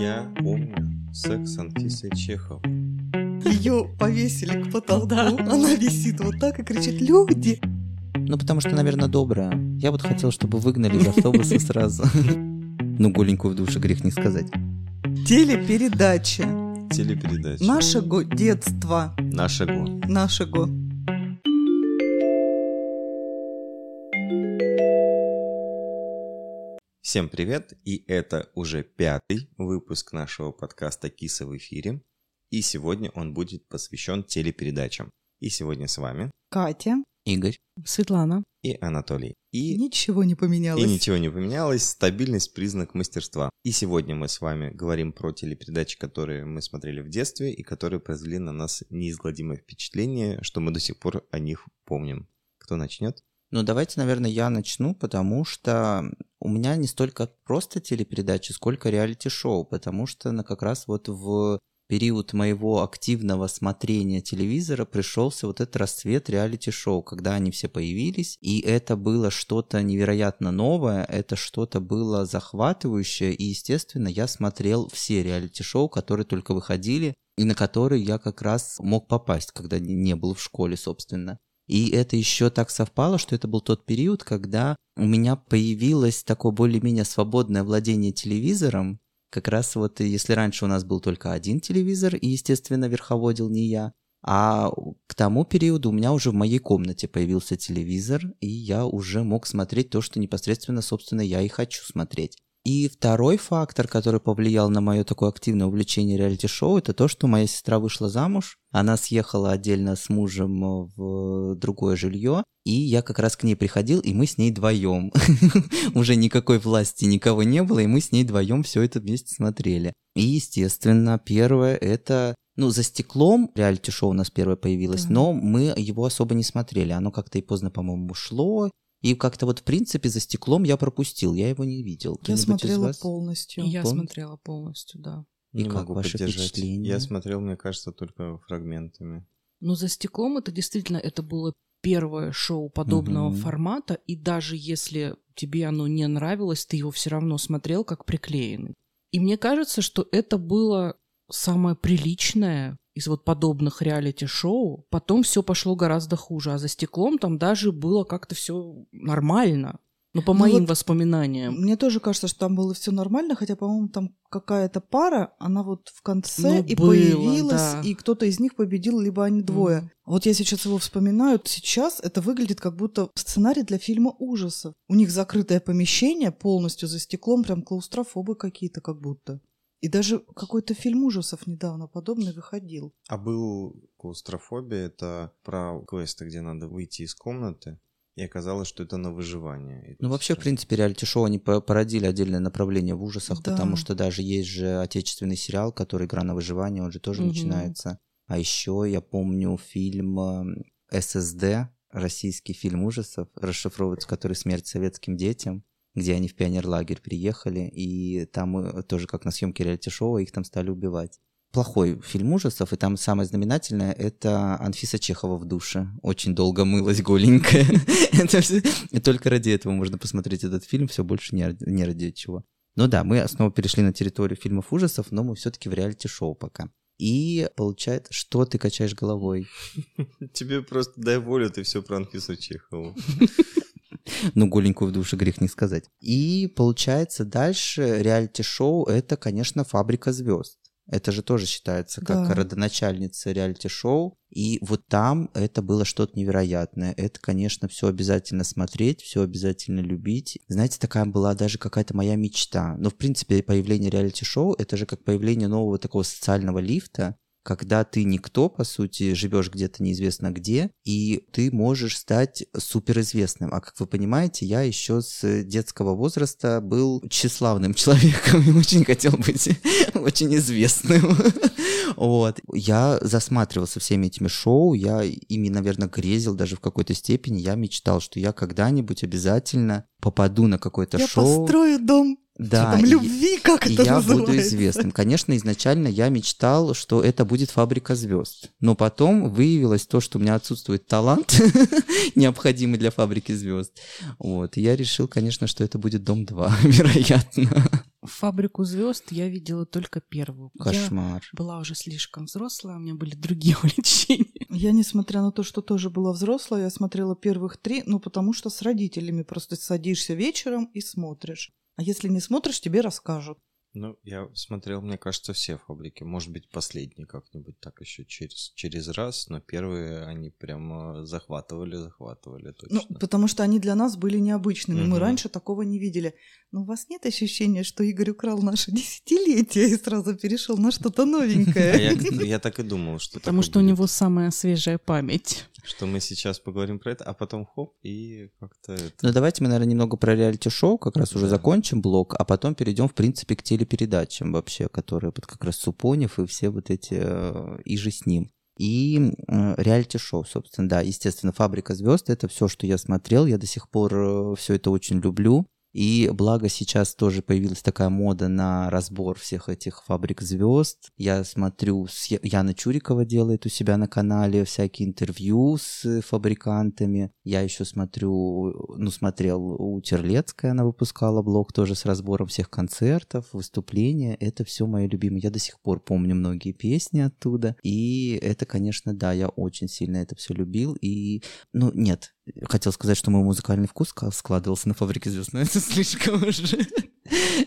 Я помню секс Анфисы Чехов. Ее повесили к потолку, она висит вот так и кричит «Люди!» Ну, потому что, наверное, добрая. Я вот хотел, чтобы выгнали из автобуса сразу. Ну, голенькую в душе грех не сказать. Телепередача Телепередача. нашего детства, Нашего. нашего. Всем привет, и это уже пятый выпуск нашего подкаста «Киса в эфире». И сегодня он будет посвящен телепередачам. И сегодня с вами Катя, Игорь. Светлана. и Анатолий. И Ничего не поменялось. И ничего не поменялось, стабильность – признак мастерства. И сегодня мы с вами говорим про телепередачи, которые мы смотрели в детстве и которые произвели на нас неизгладимое впечатление, что мы до сих пор о них помним. Кто начнет? Ну, давайте, наверное, я начну, потому что у меня не столько просто телепередачи, сколько реалити-шоу, потому что на как раз вот в период моего активного смотрения телевизора пришелся вот этот расцвет реалити-шоу, когда они все появились, и это было что-то невероятно новое, это что-то было захватывающее, и, естественно, я смотрел все реалити-шоу, которые только выходили, и на которые я как раз мог попасть, когда не был в школе, собственно. И это еще так совпало, что это был тот период, когда у меня появилось такое более-менее свободное владение телевизором. Как раз вот если раньше у нас был только один телевизор, и, естественно, верховодил не я, а к тому периоду у меня уже в моей комнате появился телевизор, и я уже мог смотреть то, что непосредственно, собственно, я и хочу смотреть. И второй фактор, который повлиял на мое такое активное увлечение реалити-шоу, это то, что моя сестра вышла замуж. Она съехала отдельно с мужем э, в другое жилье, и я как раз к ней приходил, и мы с ней вдвоем. Уже никакой власти никого не было, и мы с ней вдвоем все это вместе смотрели. И, естественно, первое это ну, за стеклом реалити-шоу у нас первое появилось, Да. но мы его особо не смотрели. Оно как-то и поздно, по-моему, ушло. И как-то вот, в принципе, за стеклом я пропустил, я его не видел. Я смотрела полностью. Я Помните? смотрела полностью, да. И Не как могу ваши поддержать. впечатления? Я смотрел, мне кажется, только фрагментами. Но за стеклом это действительно это было первое шоу подобного Мгм. формата, и даже если тебе оно не нравилось, ты его все равно смотрел как приклеенный. И мне кажется, что это было самое приличное из вот подобных реалити-шоу. Потом все пошло гораздо хуже, а за стеклом там даже было как-то все нормально. Ну, по Ну моим вот воспоминаниям. Мне тоже кажется, что там было все нормально, хотя, по-моему, там какая-то пара, она вот в конце Ну, и было, появилась, да. и кто-то из них победил, либо они двое. Мгм. Вот я сейчас его вспоминаю, сейчас это выглядит как будто сценарий для фильма ужасов. У них закрытое помещение полностью за стеклом, прям клаустрофобы какие-то как будто. И даже какой-то фильм ужасов недавно подобный выходил. А был клаустрофобия, это про квесты, где надо выйти из комнаты, и оказалось, что это на выживание. И Ну, вообще, в принципе, реалити-шоу, они по- породили отдельное направление в ужасах, Да. потому что даже есть же отечественный сериал, который «Игра на выживание», он же тоже Мгм. начинается. А еще я помню фильм э, «ССД», российский фильм ужасов, расшифровывается, который «Смерть советским детям», где они в пионерлагерь приехали, и там э, тоже как на съемке реалити-шоу их там стали убивать. Плохой фильм ужасов, и там самое знаменательное — это Анфиса Чехова в душе. Очень долго мылась голенькая. И только ради этого можно посмотреть этот фильм, все больше не ради, чего. Ну да, мы снова перешли на территорию фильмов ужасов, но мы все-таки в реалити-шоу пока. И получается, что ты качаешь головой? Тебе просто дай волю, ты все про Анфису Чехову. Ну, голенькую в душе грех не сказать. И получается дальше реалити-шоу это, конечно, фабрика звезд. Это же тоже считается как Да. родоначальница реалити-шоу. И вот там это было что-то невероятное. Это, конечно, все обязательно смотреть, все обязательно любить. Знаете, такая была даже какая-то моя мечта. Но, в принципе, появление реалити-шоу это же как появление нового такого социального лифта, когда ты никто, по сути, живешь где-то неизвестно где, и ты можешь стать суперизвестным. А как вы понимаете, я еще с детского возраста был тщеславным человеком и очень хотел быть очень известным. Вот. Я засматривался всеми этими шоу, я ими, наверное, грезил даже в какой-то степени. Я мечтал, что я когда-нибудь обязательно попаду на какое-то Я шоу. построю дом Да, там и- любви, как это я называется. буду известным. Конечно, изначально я мечтал, что это будет фабрика звезд. Но потом выявилось то, что у меня отсутствует талант, необходимый для фабрики звезд. Вот. И я решил, конечно, что это будет Дом 2, вероятно. Фабрику звезд я видела только первую. Кошмар. Я была уже слишком взрослая, у меня были другие увлечения. Я, несмотря на то, что тоже была взрослая, я смотрела первых три, ну, потому что с родителями просто садишься вечером и смотришь. А если не смотришь, тебе расскажут. Ну, я смотрел, мне кажется, все фабрики. Может быть, последние как-нибудь так еще через, через раз, но первые они прямо захватывали, захватывали точно. Ну, потому что они для нас были необычными. Мы Мгм. раньше такого не видели. Но у вас нет ощущения, что Игорь украл наше десятилетие и сразу перешел на что-то А новенькое? я, я так и думал, что Потому что у него самая свежая память. Что мы сейчас поговорим про это, а потом хоп, и как-то это... Ну, давайте мы, наверное, немного про реалити-шоу как раз уже закончим блок, а потом перейдем, в принципе, к телепередачам вообще, которые вот как раз Супонев и все вот эти, э, и же с ним. И э, реалити-шоу, собственно, да, естественно, «Фабрика звезд» — это все, что я смотрел, я до сих пор все это очень люблю. И благо сейчас тоже появилась такая мода на разбор всех этих фабрик звезд. Я смотрю, Яна Чурикова делает у себя на канале всякие интервью с фабрикантами. Я еще смотрю, ну, смотрел у Терлецкой, она выпускала блог тоже с разбором всех концертов, выступления. Это все мое любимое. Я до сих пор помню многие песни оттуда. И это, конечно, да, я очень сильно это все любил. И, ну, нет, хотел сказать, что мой музыкальный вкус складывался на фабрике звезд, но это слишком уже.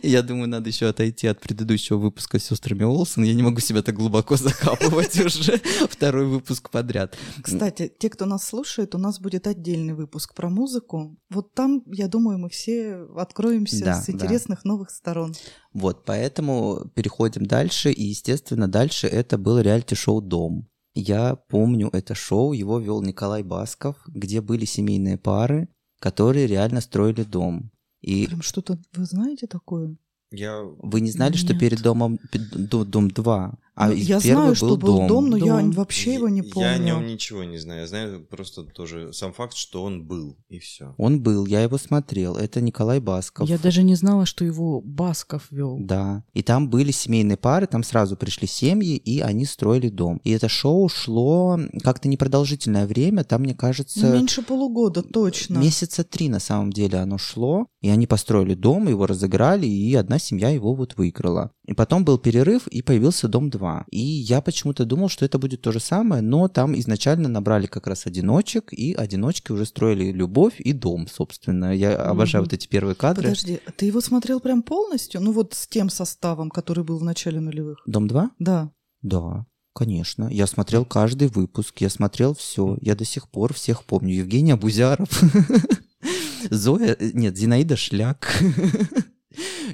Я думаю, надо еще отойти от предыдущего выпуска с сестрами Олсен. Я не могу себя так глубоко закапывать уже второй выпуск подряд. Кстати, те, кто нас слушает, у нас будет отдельный выпуск про музыку. Вот там, я думаю, мы все откроемся Да, с да. интересных новых сторон. Вот, поэтому переходим дальше. И, естественно, дальше это было реалити-шоу «Дом». Я помню это шоу, его вел Николай Басков, где были семейные пары, которые реально строили дом. И Прям что-то, вы знаете такое? Я... вы не знали, что Нет. перед домом дом 2, а Ну, я знаю, что был дом, но я Дом. вообще его не помню. Я о нем ничего не знаю. Я знаю просто тоже сам факт, что он был, и все. Он был, я его смотрел. Это Николай Басков. Я даже не знала, что его Басков вел. Да. И там были семейные пары, там сразу пришли семьи, и они строили дом. И это шоу шло как-то непродолжительное время, там, мне кажется... Ну, меньше полугода, точно. Месяца три на самом деле оно шло, и они построили дом, его разыграли, и одна семья его вот выиграла. И потом был перерыв, и появился дом 2. И я почему-то думал, что это будет то же самое, но там изначально набрали как раз одиночек, и одиночки уже строили любовь и дом, собственно. Я обожаю Мгм. вот эти первые кадры. Подожди, ты его смотрел прям полностью? Ну вот с тем составом, который был в начале нулевых? Дом 2? Да. Да, конечно. Я смотрел каждый выпуск, я смотрел все. Я до сих пор всех помню. Евгений Абузяров, Зоя, э, нет, Зинаида Шляк.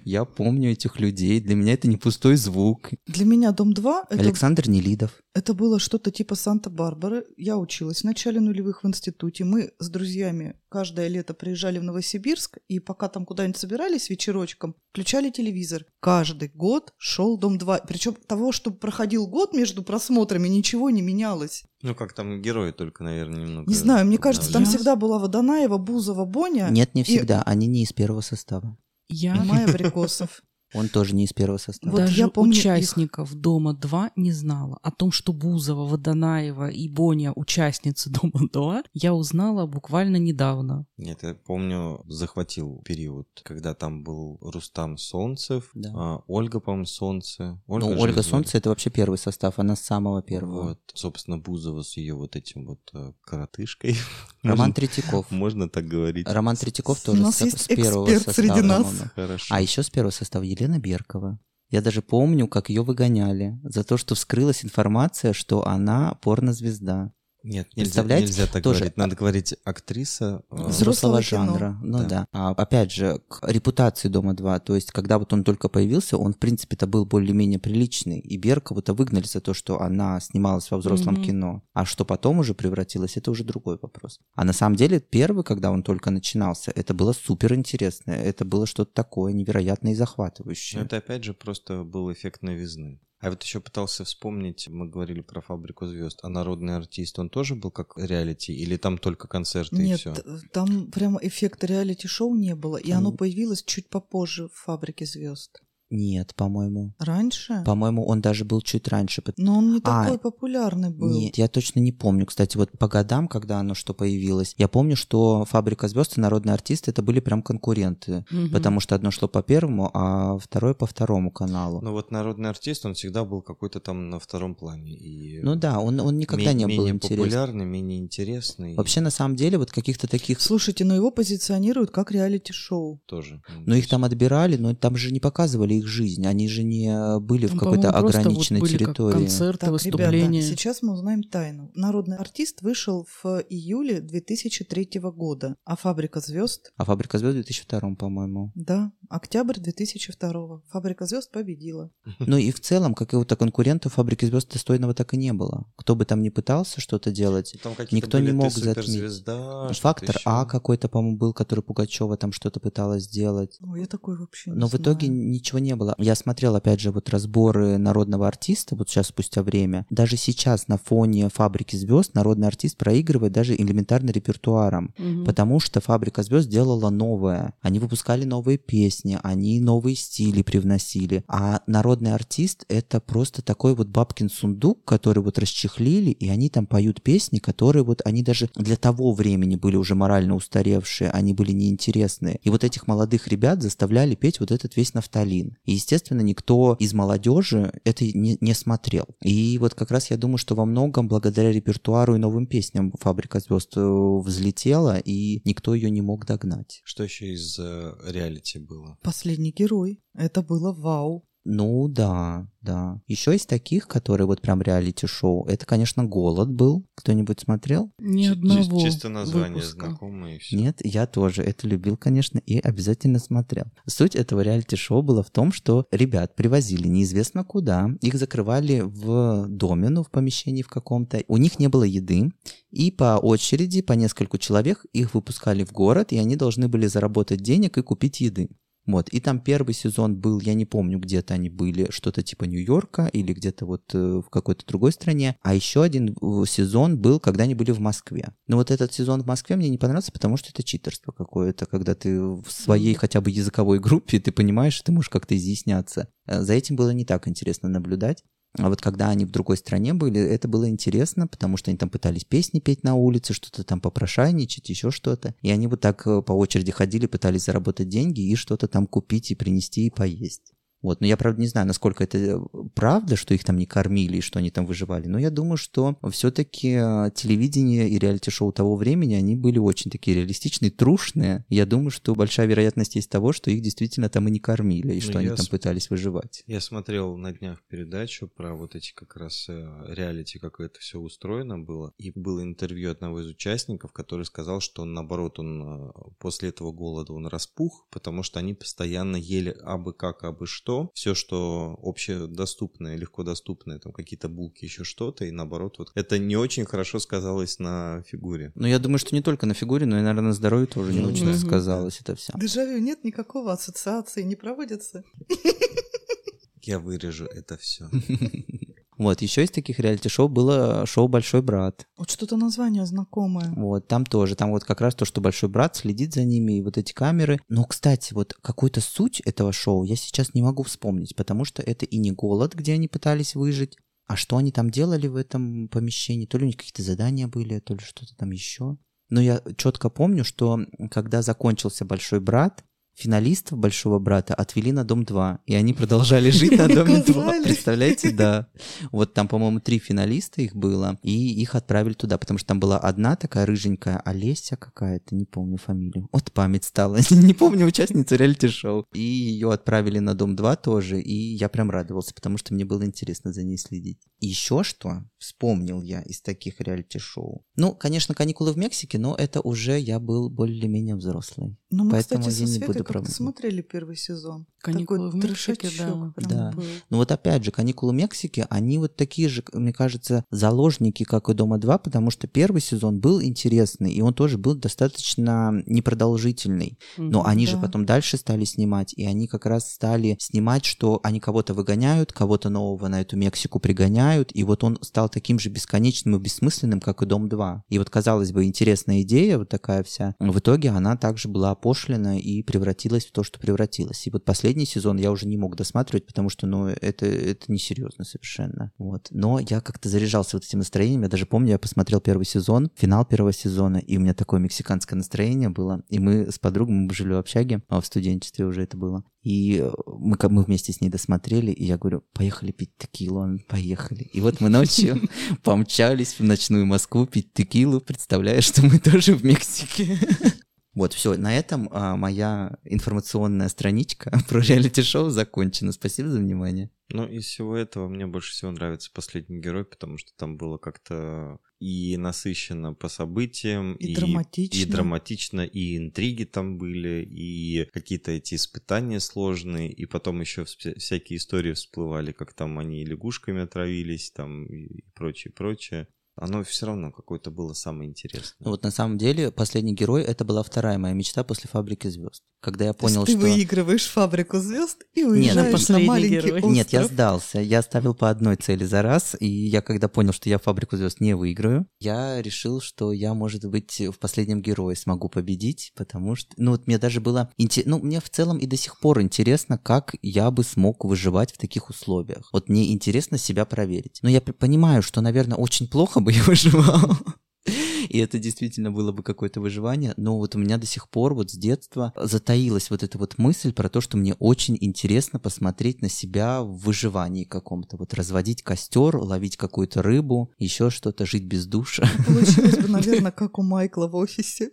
Я помню этих людей. Для меня это не пустой звук. Для меня «Дом 2» это, Александр Нелидов. это было что-то типа Санта-Барбары. Я училась в начале нулевых в институте. Мы с друзьями каждое лето приезжали в Новосибирск, и пока там куда-нибудь собирались вечерочком, включали телевизор. Каждый год шел «Дом 2». Причем того, что проходил год между просмотрами, ничего не менялось. Ну, как там герои только, наверное, немного... Не знаю, мне кажется, там всегда была Водонаева, Бузова, Боня Нет, не и- всегда. Они не из первого состава. Я Майя Абрикосов. Он тоже не из первого состава. Вот даже я помню их. участников Дома 2 не знала. О том, что Бузова, Водонаева и Боня участницы Дома 2, я узнала буквально недавно. Нет, я помню, захватил период, когда там был Рустам Солнцев, Да. а, Ольга, по-моему, Солнце. Ну, же Ольга. Солнце это вообще первый состав, она с самого первого. Вот, собственно, Бузова с ее вот этим вот э, коротышкой. Роман Можно- Третьяков. Можно так говорить. Роман Третьяков тоже с, есть с первого эксперт состава. среди нас. Хорошо. А еще с первого состава Елена Беркова. Я даже помню, как ее выгоняли за то, что вскрылась информация, что она порнозвезда. Нет, нельзя, Представляете? нельзя так Тоже- говорить. Надо говорить актриса. э, Взрослого Взрослого кино. жанра. Ну Да. да. А, опять же, к репутации Дома 2. То есть, когда вот он только появился, он, в принципе-то, был более-менее приличный. И Беркову-то выгнали за то, что она снималась во взрослом Мгм. кино. А что потом уже превратилось, это уже другой вопрос. А на самом деле, первый, когда он только начинался, это было супер интересно. Это было что-то такое невероятное и Но захватывающее. это опять же просто был эффект новизны. А вот еще пытался вспомнить, мы говорили про фабрику звезд, а народный артист, он тоже был как реалити, или там только концерты и Нет, все? там прямо эффекта реалити-шоу не было, и оно появилось чуть попозже в «Фабрике звезд». Нет, по-моему. Раньше? По-моему, он даже был чуть раньше. Но он не А, такой популярный был. Нет, я точно не помню. Кстати, вот по годам, когда оно что появилось, я помню, что «Фабрика звезд» и «Народный артист» это были прям конкуренты. Мгм. Потому что одно шло по первому, а второе по второму каналу. Но вот народный артист, он всегда был какой-то там на втором плане. И Ну да, он, он никогда ме- не был менее интересен. популярный, менее интересный. Вообще, на самом деле, вот каких-то таких... Слушайте, но его позиционируют как реалити-шоу. тоже. Ну, их там отбирали, но там же не показывали их жизнь. Они же не были в Там, какой-то вот ограниченной как территории. концерты, Так, выступления. ребята, сейчас мы узнаем тайну. Народный артист вышел в июле 2003 года, а «Фабрика звезд» А «Фабрика звезд» в 2002, по-моему. Да, октябрь 2002. Фабрика звезд победила. Ну и в целом, какого-то конкурента у «Фабрики звезд» достойного так и не было. Кто бы там ни пытался что-то делать, никто не мог «Ты затмить. суперзвезда», что-то Фактор. А какой-то, по-моему, был, который Пугачева там что-то пыталась сделать. Ой, я такой вообще не Но в итоге знаю. ничего не было. Я смотрел, опять же, вот разборы народного артиста, вот сейчас спустя время. Даже сейчас на фоне «Фабрики звезд» народный артист проигрывает даже элементарно репертуаром. Мгм. Потому что «Фабрика звезд» делала новое. Они выпускали новые песни, они новые стили привносили. А народный артист — это просто такой вот бабкин сундук, который вот расчехлили, и они там поют песни, которые вот они даже для того времени были уже морально устаревшие, они были неинтересные. И вот этих молодых ребят заставляли петь вот этот весь нафталин. И, естественно, никто из молодежи это не, не смотрел. И вот как раз я думаю, что во многом благодаря репертуару и новым песням «Фабрика звезд» взлетела, и никто ее не мог догнать. Что еще из э, реалити было? Последний герой. Это было вау. Ну да, да. Еще из таких, которые вот прям реалити-шоу, это, конечно, «Голод» был. Кто-нибудь смотрел? Ни Чи- одного Чисто название выпуска. знакомое и все. Нет, я тоже это любил, конечно, и обязательно смотрел. Суть этого реалити-шоу была в том, что ребят привозили неизвестно куда, их закрывали в доме, ну, в помещении в каком-то, у них не было еды, и по очереди, по нескольку человек, их выпускали в город, и они должны были заработать денег и купить еды. Вот, и там первый сезон был, я не помню, где-то они были, что-то типа Нью-Йорка или где-то вот э, в какой-то другой стране. А еще один э, сезон был, когда они были в Москве. Но вот этот сезон в Москве мне не понравился, потому что это читерство какое-то, когда ты в своей хотя бы языковой группе, ты понимаешь, ты можешь как-то изъясняться. Э, За этим было не так интересно наблюдать. А вот когда они в другой стране были, это было интересно, потому что они там пытались песни петь на улице, что-то там попрошайничать, еще что-то. И они вот так э, по очереди ходили, пытались заработать деньги и что-то там купить и принести и поесть. Вот, но я, правда, не знаю, насколько это э, правда, что их там не кормили и что они там выживали, но я думаю, что все-таки телевидение и реалити-шоу того времени, они были очень такие реалистичные, трушные. Я думаю, что большая вероятность есть того, что их действительно там и не кормили, и Ну, что они там с- пытались выживать. Я смотрел на днях передачу про вот эти как раз э, реалити, как это все устроено было. И было интервью одного из участников, который сказал, что он, наоборот, он э, после этого голода он распух, потому что они постоянно ели абы как, абы что. Все, что общедоступное, легко доступное, там какие-то булки, еще что-то. И наоборот, вот это не очень хорошо сказалось на фигуре. Ну, я думаю, что не только на фигуре, но и, наверное, на здоровье тоже не Ну, очень да. сказалось это все. Дежавю нет никакого ассоциации, не проводится. Я вырежу это все. Вот, еще из таких реалити-шоу было шоу «Большой брат». Вот что-то название знакомое. Вот, там тоже, там вот как раз то, что большой брат следит за ними, и вот эти камеры. Но, кстати, вот какую-то суть этого шоу я сейчас не могу вспомнить, потому что это и не голод, где они пытались выжить, а что они там делали в этом помещении? То ли у них какие-то задания были, то ли что-то там еще. Но я четко помню, что когда закончился большой брат, финалистов большого брата отвели на дом 2, и они продолжали жить на доме 2. Наказали. Представляете, да. Вот там, по-моему, три финалиста их было, и их отправили туда, потому что там была одна такая рыженькая Олеся какая-то, не помню фамилию. Вот память стала, не помню участницу реалити-шоу. И ее отправили на Дом 2 тоже, и я прям радовался, потому что мне было интересно за ней следить. Еще что вспомнил я из таких реалити-шоу. Ну, конечно, каникулы в Мексике, но это уже я был более-менее взрослый. Но мы, Поэтому кстати, я не буду прям- смотрели первый сезон. «Каникулы Такой в Мексике», да. Да. был. Ну вот опять же, каникулы Мексики, они вот такие же, мне кажется, заложники, как и Дома 2, потому что первый сезон был интересный, и он тоже был достаточно непродолжительный. Но они же Да. потом дальше стали снимать, и они как раз стали снимать, что они кого-то выгоняют, кого-то нового на эту Мексику пригоняют, и вот он стал таким же бесконечным и бессмысленным, как и Дом 2. И вот, казалось бы, интересная идея вот такая вся, в итоге она также была опошлена и превратилась в то, что превратилась. И вот последний последний сезон я уже не мог досматривать, потому что, ну, это, это несерьезно совершенно. Вот. Но я как-то заряжался вот этим настроением. Я даже помню, я посмотрел первый сезон, финал первого сезона, и у меня такое мексиканское настроение было. И мы с подругой, мы жили в общаге, а в студенчестве уже это было. И э, мы, мы вместе с ней досмотрели, и я говорю, поехали пить текилу, поехали. И вот мы ночью помчались в ночную Москву пить текилу, представляя, что мы тоже в Мексике. Вот, все, на этом а, моя информационная страничка про реалити-шоу закончена. Спасибо за внимание. Ну, из всего этого мне больше всего нравится «Последний герой», потому что там было как-то и насыщенно по событиям, и, и драматично. И драматично, и интриги там были, и какие-то эти испытания сложные, и потом еще всякие истории всплывали, как там они лягушками отравились, там и прочее, прочее оно все равно какое-то было самое интересное. Вот на самом деле последний герой это была вторая моя мечта после фабрики звезд. Когда я понял, То есть ты что... выигрываешь фабрику звезд и уезжаешь Нет, на, на маленький герой. остров. Нет, я сдался. Я ставил по одной цели за раз, и я когда понял, что я фабрику звезд не выиграю, я решил, что я, может быть, в последнем герое смогу победить, потому что, ну, вот мне даже было, ну, мне в целом и до сих пор интересно, как я бы смог выживать в таких условиях. Вот мне интересно себя проверить. Но я понимаю, что, наверное, очень плохо бы я выживал. И это действительно было бы какое-то выживание. Но вот у меня до сих пор вот с детства затаилась вот эта вот мысль про то, что мне очень интересно посмотреть на себя в выживании каком-то. Вот разводить костер, ловить какую-то рыбу, еще что-то, жить без душа. Получилось бы, наверное, как у Майкла в офисе.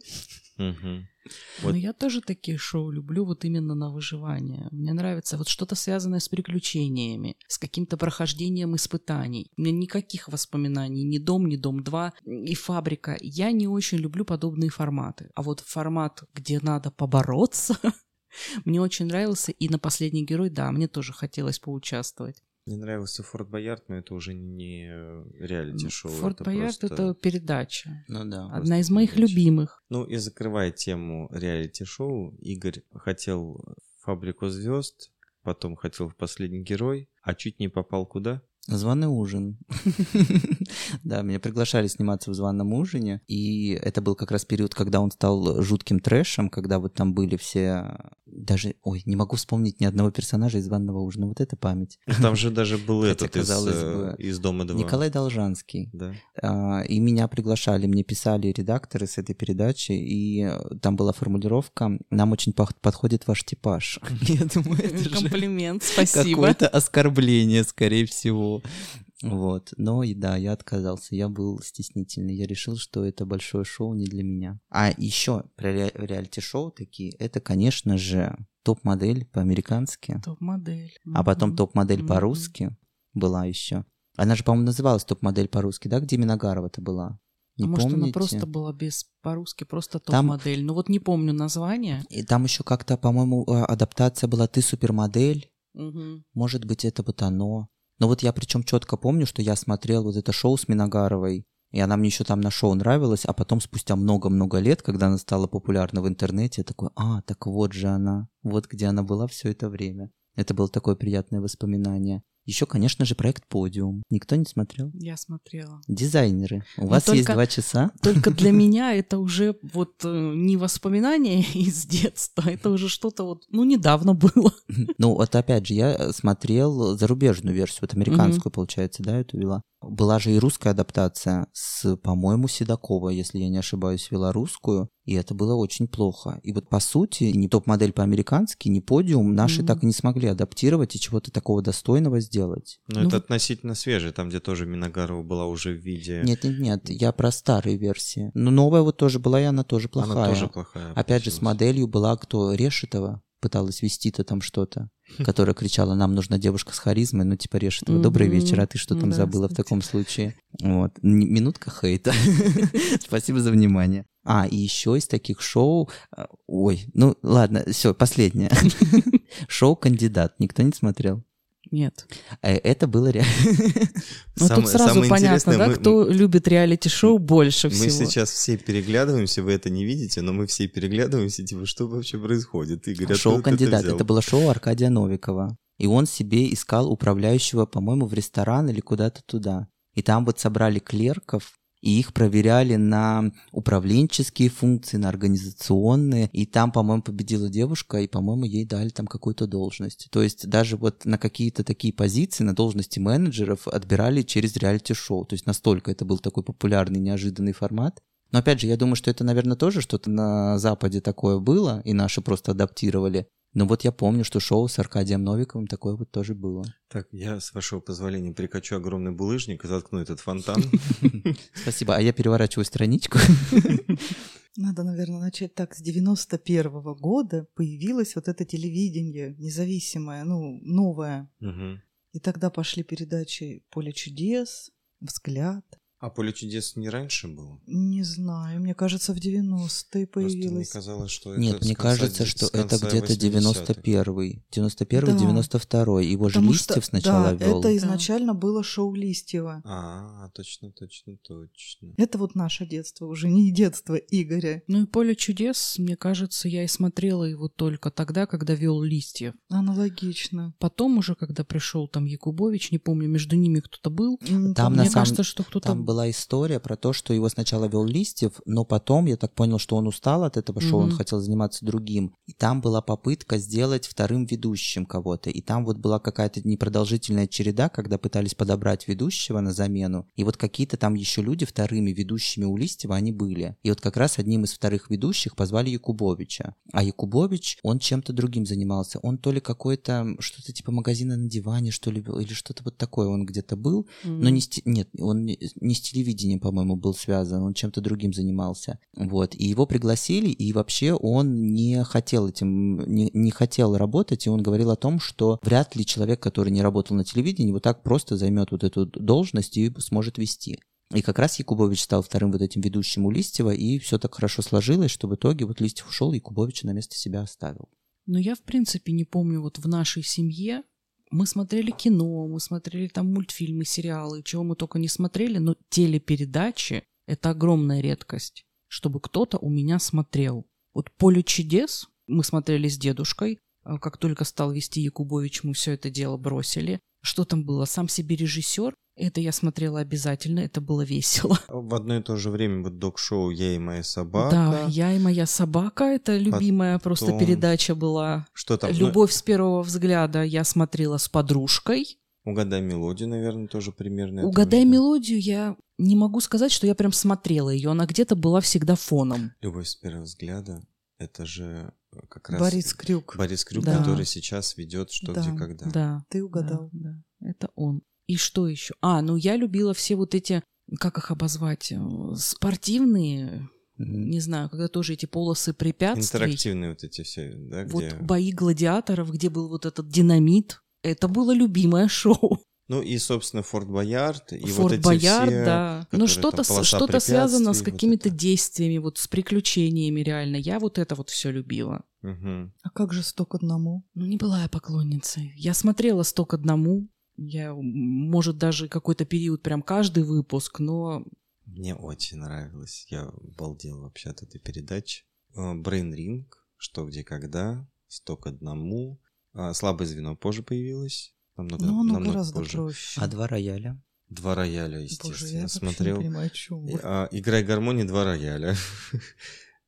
Вот. Но я тоже такие шоу люблю вот именно на выживание. Мне нравится вот что-то связанное с приключениями, с каким-то прохождением испытаний. У меня никаких воспоминаний, ни «Дом», ни «Дом-2» и «Фабрика». Я не очень люблю подобные форматы. А вот формат, где надо побороться, мне очень нравился. И на «Последний герой», да, мне тоже хотелось поучаствовать. Мне нравился Форт Боярд, но это уже не реалити-шоу. Форт Боярд — это передача. Ну да. Одна из моих передача. любимых. Ну и закрывая тему реалити-шоу, Игорь хотел «Фабрику звезд», потом хотел в «Последний герой», а чуть не попал куда? Званый ужин. да, меня приглашали сниматься в званом ужине, и это был как раз период, когда он стал жутким трэшем, когда вот там были все... Даже, ой, не могу вспомнить ни одного персонажа из званого ужина. Вот это память. Ну, там же даже был этот из, э, из Дома 2. Николай Должанский. Да. А, и меня приглашали, мне писали редакторы с этой передачи, и там была формулировка «Нам очень подходит ваш типаж». Я думаю, это же... Комплимент, спасибо. Какое-то оскорбление, скорее всего. Вот. Но и да, я отказался. Я был стеснительный. Я решил, что это большое шоу не для меня. А еще про ре- реалити-шоу такие, это, конечно же, топ-модель по-американски. Топ-модель. А потом топ-модель по-русски была еще. Она же, по-моему, называлась топ-модель по-русски, да, где Миногарова-то была? Не а может, помните? она просто была без по-русски, просто топ-модель. Там... Ну вот не помню название. И там еще как-то, по-моему, а, адаптация была «Ты супермодель». Угу. Может быть, это вот оно. Но вот я причем четко помню, что я смотрел вот это шоу с Миногаровой, и она мне еще там на шоу нравилась, а потом спустя много-много лет, когда она стала популярна в интернете, я такой, а, так вот же она, вот где она была все это время. Это было такое приятное воспоминание. Еще, конечно же, проект Подиум. Никто не смотрел? Я смотрела. Дизайнеры. У Но вас только, есть два часа? Только для меня это уже вот э, не воспоминания из детства, это уже что-то вот, ну, недавно было. Ну, вот опять же, я смотрел зарубежную версию, вот американскую, получается, да, эту вела. Была же и русская адаптация с, по-моему, Седокова, если я не ошибаюсь, вела русскую, и это было очень плохо. И вот по сути, ни топ-модель по-американски, ни подиум наши mm-hmm. так и не смогли адаптировать и чего-то такого достойного сделать. Но ну, это вот... относительно свежее, там, где тоже Миногарова была уже в виде... Нет-нет-нет, я про старые версии. Но новая вот тоже была, и она тоже плохая. Она тоже плохая. Опять же, с моделью была кто? Решетова пыталась вести-то там что-то, которая кричала, нам нужна девушка с харизмой, ну типа Решетова, добрый вечер, а ты что там забыла в таком случае? Вот, минутка хейта. Спасибо за внимание. А, и еще из таких шоу... А, ой, ну ладно, все, последнее. Шоу «Кандидат». Никто не смотрел? Нет. Э, это было реально... Ну, тут сразу понятно, да, кто любит реалити-шоу больше всего. Мы сейчас все переглядываемся, вы это не видите, но мы все переглядываемся, типа, что вообще происходит? Игорь, шоу «Кандидат» — это было шоу Аркадия Новикова. И он себе искал управляющего, по-моему, в ресторан или куда-то туда. И там вот собрали клерков, и их проверяли на управленческие функции, на организационные, и там, по-моему, победила девушка, и, по-моему, ей дали там какую-то должность. То есть даже вот на какие-то такие позиции, на должности менеджеров отбирали через реалити-шоу. То есть настолько это был такой популярный, неожиданный формат. Но опять же, я думаю, что это, наверное, тоже что-то на Западе такое было, и наши просто адаптировали. Но вот я помню, что шоу с Аркадием Новиковым такое вот тоже было. Так, я, с вашего позволения, прикачу огромный булыжник и заткну этот фонтан. Спасибо. А я переворачиваю страничку. Надо, наверное, начать так. С 91 -го года появилось вот это телевидение независимое, ну, новое. И тогда пошли передачи «Поле чудес», «Взгляд». А поле чудес не раньше было? Не знаю, мне кажется, в 90-е Просто мне появилось. казалось, что это Нет, мне конца кажется, что это где-то 80-х. 91-й. 91-й, Да. 92-й. Его же Потому что- Листьев сначала да, вел. это изначально было шоу Листьева. А, точно, точно, точно. Это вот наше детство, уже не детство Игоря. Ну и «Поле чудес», мне кажется, я и смотрела его только тогда, когда вел Листьев. Аналогично. Потом уже, когда пришел там Якубович, не помню, между ними кто-то был. Там мне на самом- кажется, что кто-то... Была история про то, что его сначала вел Листьев, но потом я так понял, что он устал от этого шоу, он Мгм. хотел заниматься другим. И там была попытка сделать вторым ведущим кого-то. И там вот была какая-то непродолжительная череда, когда пытались подобрать ведущего на замену. И вот какие-то там еще люди вторыми ведущими у Листьева они были. И вот как раз одним из вторых ведущих позвали Якубовича. А Якубович, он чем-то другим занимался. Он то ли какой-то, что-то типа магазина на диване, что ли, или что-то вот такое он где-то был. М. Но не нет, он не, не с телевидением, по-моему, был связан, он чем-то другим занимался. Вот, и его пригласили, и вообще он не хотел этим, не, не хотел работать, и он говорил о том, что вряд ли человек, который не работал на телевидении, вот так просто займет вот эту должность и сможет вести. И как раз Якубович стал вторым вот этим ведущим у Листьева, и все так хорошо сложилось, что в итоге вот Листьев ушел, Якубовича на место себя оставил. Но я, в принципе, не помню, вот в нашей семье мы смотрели кино, мы смотрели там мультфильмы, сериалы, чего мы только не смотрели, но телепередачи — это огромная редкость, чтобы кто-то у меня смотрел. Вот «Поле чудес» мы смотрели с дедушкой, а как только стал вести Якубович, мы все это дело бросили. Что там было? Сам себе режиссер? Это я смотрела обязательно, это было весело. В одно и то же время вот док-шоу «Я и моя собака». Да, я и моя собака, это любимая просто Потом- передача была. Что там? Ну, Любовь с первого взгляда я смотрела с подружкой. Угадай мелодию, наверное, тоже примерно. Угадай мелодию, я не могу сказать, что я прям смотрела ее. Она где-то была всегда фоном. Любовь с первого взгляда. Это же как раз Борис Крюк. Борис Крюк, Да. который сейчас ведет что, Да. где, когда. Да. Ты угадал. Да, да, это он. И что еще? А, ну я любила все вот эти, как их обозвать, э, спортивные, не знаю, когда тоже эти полосы препятствий. Интерактивные вот эти все, да, Вот где... бои гладиаторов, где был вот этот динамит. Это было любимое шоу. Ну и, собственно, Форт Боярд. И вот Форт эти Боярд, все, да. Ну там что-то, что-то связано с вот какими-то это. действиями, вот с приключениями реально. Я вот это вот все любила. Мгм. А как же сто к одному? Ну, не была я поклонницей. Я смотрела «Сто к одному». Я, может, даже какой-то период прям каждый выпуск, но Мне очень нравилось. Я балдел вообще от этой передачи. Брейн Ринг, что, где, когда, сто к одному. А, Слабое звено позже появилось. Намного, Ну, оно намного гораздо позже. проще. А два рояля? Два рояля, Боже, естественно. я я смотрел. не понимаю, о чем вы. а, Играй гармонии, два рояля.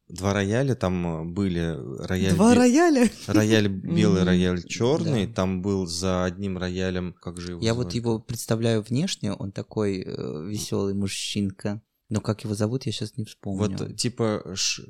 Два рояля, там а, были рояль, Два бе- рояля? рояль белый, рояль черный. Да. Там был за одним роялем, как же его Я вот звали? его представляю внешне, он такой веселый мужчинка. Но как его зовут, я сейчас не вспомню. Вот типа... ш-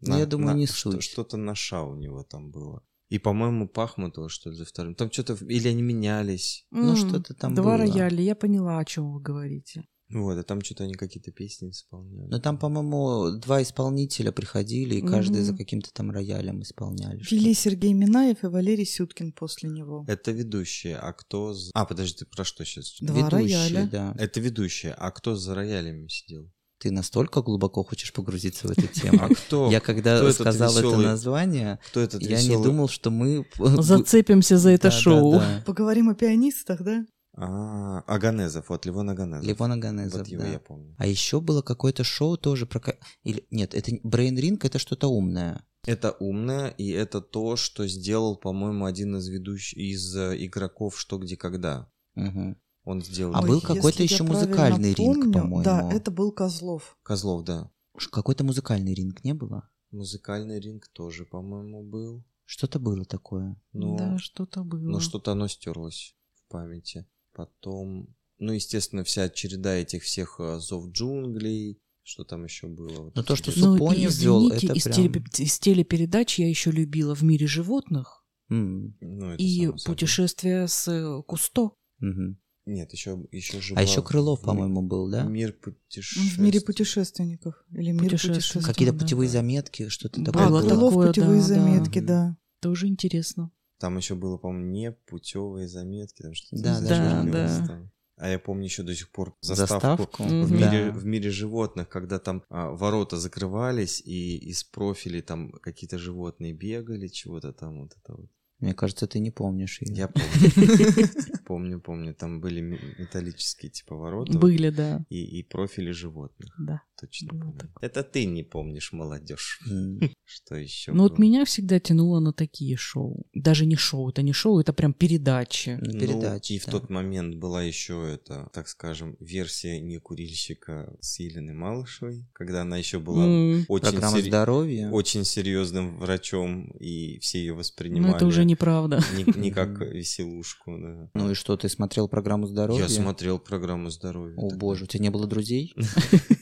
Ну, я думаю, не что- суть. Что-то на ша у него там было. И, по-моему, Пахмутова, что ли, за вторым. Там что-то... Или они менялись. Ну, м, что-то там Два было. рояля, я поняла, о чем вы говорите. Вот, а там что-то они какие-то песни исполняли. Но там, по-моему, два исполнителя приходили, и каждый Мгм. за каким-то там роялем исполняли. Вели Сергей Минаев и Валерий Сюткин после него. Это ведущие, а кто... за- А, подожди, ты про что сейчас? Два Ведущие, рояля. да. Это ведущие, а кто за роялями сидел? Ты настолько глубоко хочешь погрузиться в эту тему. А кто? Я когда кто этот сказал это название, Кто этот я не думал, что мы... Зацепимся за это Да, да, шоу. да. Поговорим о пианистах, да? А, Аганезов, вот Левон Аганезов. Левон Аганезов, Вот его да. я помню. А еще было какое-то шоу тоже про... Или... Нет, это Brain Ring это что-то умное. Это умное, и это то, что сделал, по-моему, один из ведущих, из э, игроков «Что, где, когда». Мгм. Он сделал... А Ой, был какой-то еще музыкальный ринг, по-моему. Да, это был Козлов. Козлов, да. Какой-то музыкальный ринг не было? Музыкальный ринг тоже, по-моему, был. Что-то было такое. Но, Да, что-то было. но что-то оно стерлось в памяти. Потом, ну, естественно, вся череда этих всех э, зов джунглей, что там еще было. вот Ну, эти то, что Ну, Супони извините, это из, прям- теле- из телепередач я еще любила «В мире животных» М, Ну, и. «Путешествие с э, Кусто». мгм. Нет, еще, еще же А была еще Крылов, по-моему, был, да? Мир В путешествий. мире путешественников. Или мир Путешественников. путешественников. Какие-то да. путевые заметки, что-то Было такое. А, было. Крылов такое, путевые да, да. заметки, Мгм. да. Тоже интересно. Там еще было, по-моему, не путевые заметки, там что-то Да, да, да. там. А я помню еще до сих пор заставку, Заставку? в, Мгм. мире, Да. в мире животных, когда там а, ворота закрывались, и из профилей там какие-то животные бегали, чего-то там вот это вот. Мне кажется, ты не помнишь ее. Я помню. Помню, помню. Там были ме- металлические типа ворота. Были, да. И, и профили животных. да. Точно Было помню. такое. Это ты не помнишь, молодежь. М. Что еще? Ну вот меня всегда тянуло на такие шоу. Даже не шоу, это не шоу, это прям передачи. На Ну, передаче, и в да. тот момент была еще это, так скажем, версия не курильщика с Еленой Малышевой, когда она еще была М, очень, Программа сери- здоровья. очень серьезным врачом, и все ее Ну воспринимали это уже неправда. не, не как веселушку. Да. Ну и что, ты смотрел программу здоровья? Я смотрел программу здоровья. О тогда. боже, у тебя не было друзей?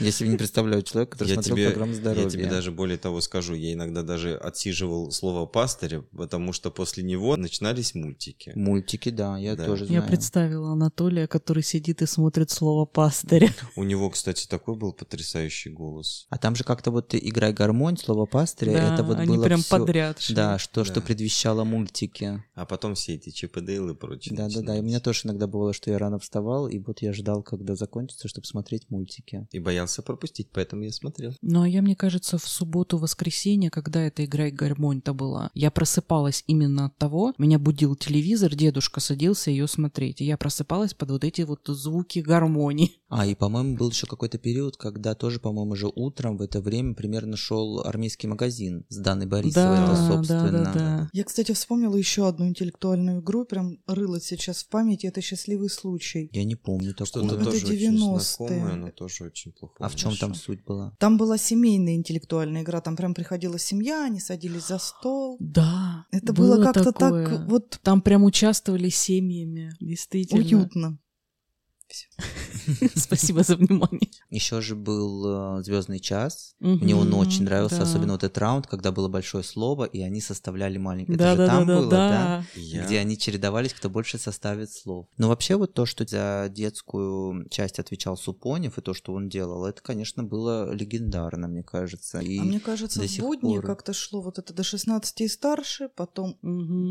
Я себе не представляю человека, который Я смотрел тебе, программу здоровья. я тебе даже более того скажу, я иногда даже отсиживал слово пастыря, потому что после него начинались мультики. Мультики, да, я Да. тоже Я знаю. представила Анатолия, который сидит и смотрит слово пастыря. У него, кстати, такой был потрясающий голос. А там же как-то вот ты играй гармонь, слово пастыря, Да, это вот они было прям всё- подряд шли. Да, что, что Да. предвещало мультики. А потом все эти Чип и Дейл и прочее. Да, да, да. И у меня тоже иногда бывало, что я рано вставал, и вот я ждал, когда закончится, чтобы смотреть мультики. И боялся пропустить, поэтому я смотрел. Ну, а я, мне кажется, в субботу-воскресенье, когда эта игра и гармонь-то была, я просыпалась именно от того, меня будил телевизор, дедушка садился ее смотреть, и я просыпалась под вот эти вот звуки гармонии. А, и, по-моему, был еще какой-то период, когда тоже, по-моему, же утром в это время примерно шел армейский магазин с Даной Борисовой, это, да, собственно. да, да, да. Я, кстати, вспомнила еще одну интеллектуальную игру, прям рылась сейчас в памяти, это «Счастливый случай». Я не помню такого. Что-то Это тоже очень 90-е. знакомое, но тоже очень плохо. А в чем там суть была? Там была семейная интеллектуальная игра, там прям приходила семья, они садились за стол. Да, Это было, как-то такое. так вот Там прям участвовали семьями, действительно. уютно. Спасибо за внимание. Еще же был Звездный час. Мне он очень нравился, особенно вот этот раунд, когда было большое слово, и они составляли маленькое. Да, Это же да, там да, было, да. Где они чередовались, кто больше составит слов. Но вообще вот то, что за детскую часть отвечал Супонев, и то, что он делал, это, конечно, было легендарно, мне кажется. И А мне кажется, в будни как-то шло вот это до 16 и старше, потом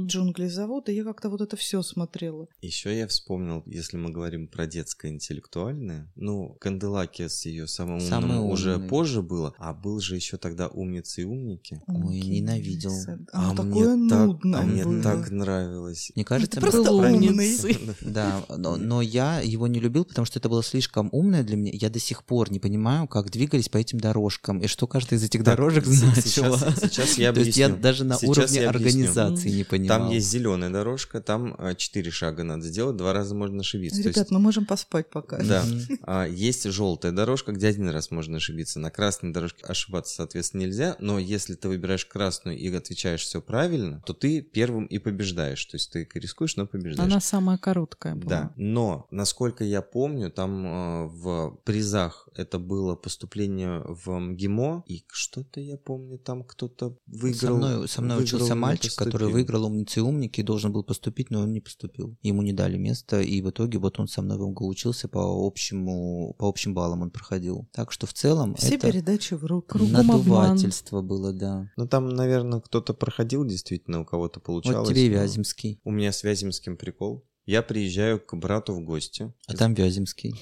джунгли завода, я как-то вот это все смотрела. Еще я вспомнил, если мы говорим про детское интеллектуальное, ну, Канделаки с ее самым умным Самый уже умный. позже было, а был же еще тогда умницы и умники. Ой, ненавидел. Оно а такое мне так, нудное а мне было. так нравилось. Мне кажется, ты просто было- умный. Да, но, но я его не любил, потому что это было слишком умное для меня. Я до сих пор не понимаю, как двигались по этим дорожкам, и что каждая из этих Так, дорожек значила. Сейчас, сейчас я То есть я объясню. даже на Сейчас уровне я объясню. организации не понимал. Там есть зеленая дорожка, там а, четыре шага надо сделать, два раза можно ошибиться. Ребят, есть, мы можем поспать пока. да, а, есть желтая дорожка, где один раз можно ошибиться. На красной дорожке ошибаться, соответственно, нельзя. Но если ты выбираешь красную и отвечаешь все правильно, то ты первым и побеждаешь. То есть ты рискуешь, но побеждаешь. Она самая короткая была. Да, но, насколько я помню, там э, в призах это было поступление в МГИМО, и что-то я помню, там кто-то Со выиграл. мной, со мной выиграл, учился мальчик, который поступил. выиграл умницы и умники и должен был поступить, но он не поступил. Ему не дали место, и в итоге вот он со мной в МГУ учился по общему, по общим баллам он проходил. Так что в целом Все это передачи в руку. Кругом обман. надувательство было, да. Ну, там, наверное, кто-то проходил, действительно, у кого-то получалось. Вот тебе и Вяземский. У меня с Вяземским прикол. Я приезжаю к брату в гости. А там Вяземский.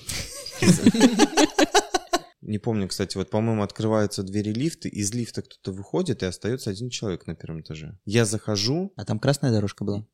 Не помню, кстати, вот, по-моему, открываются двери лифта, из лифта кто-то выходит, и остается один человек на первом этаже. Я захожу, А там красная дорожка была?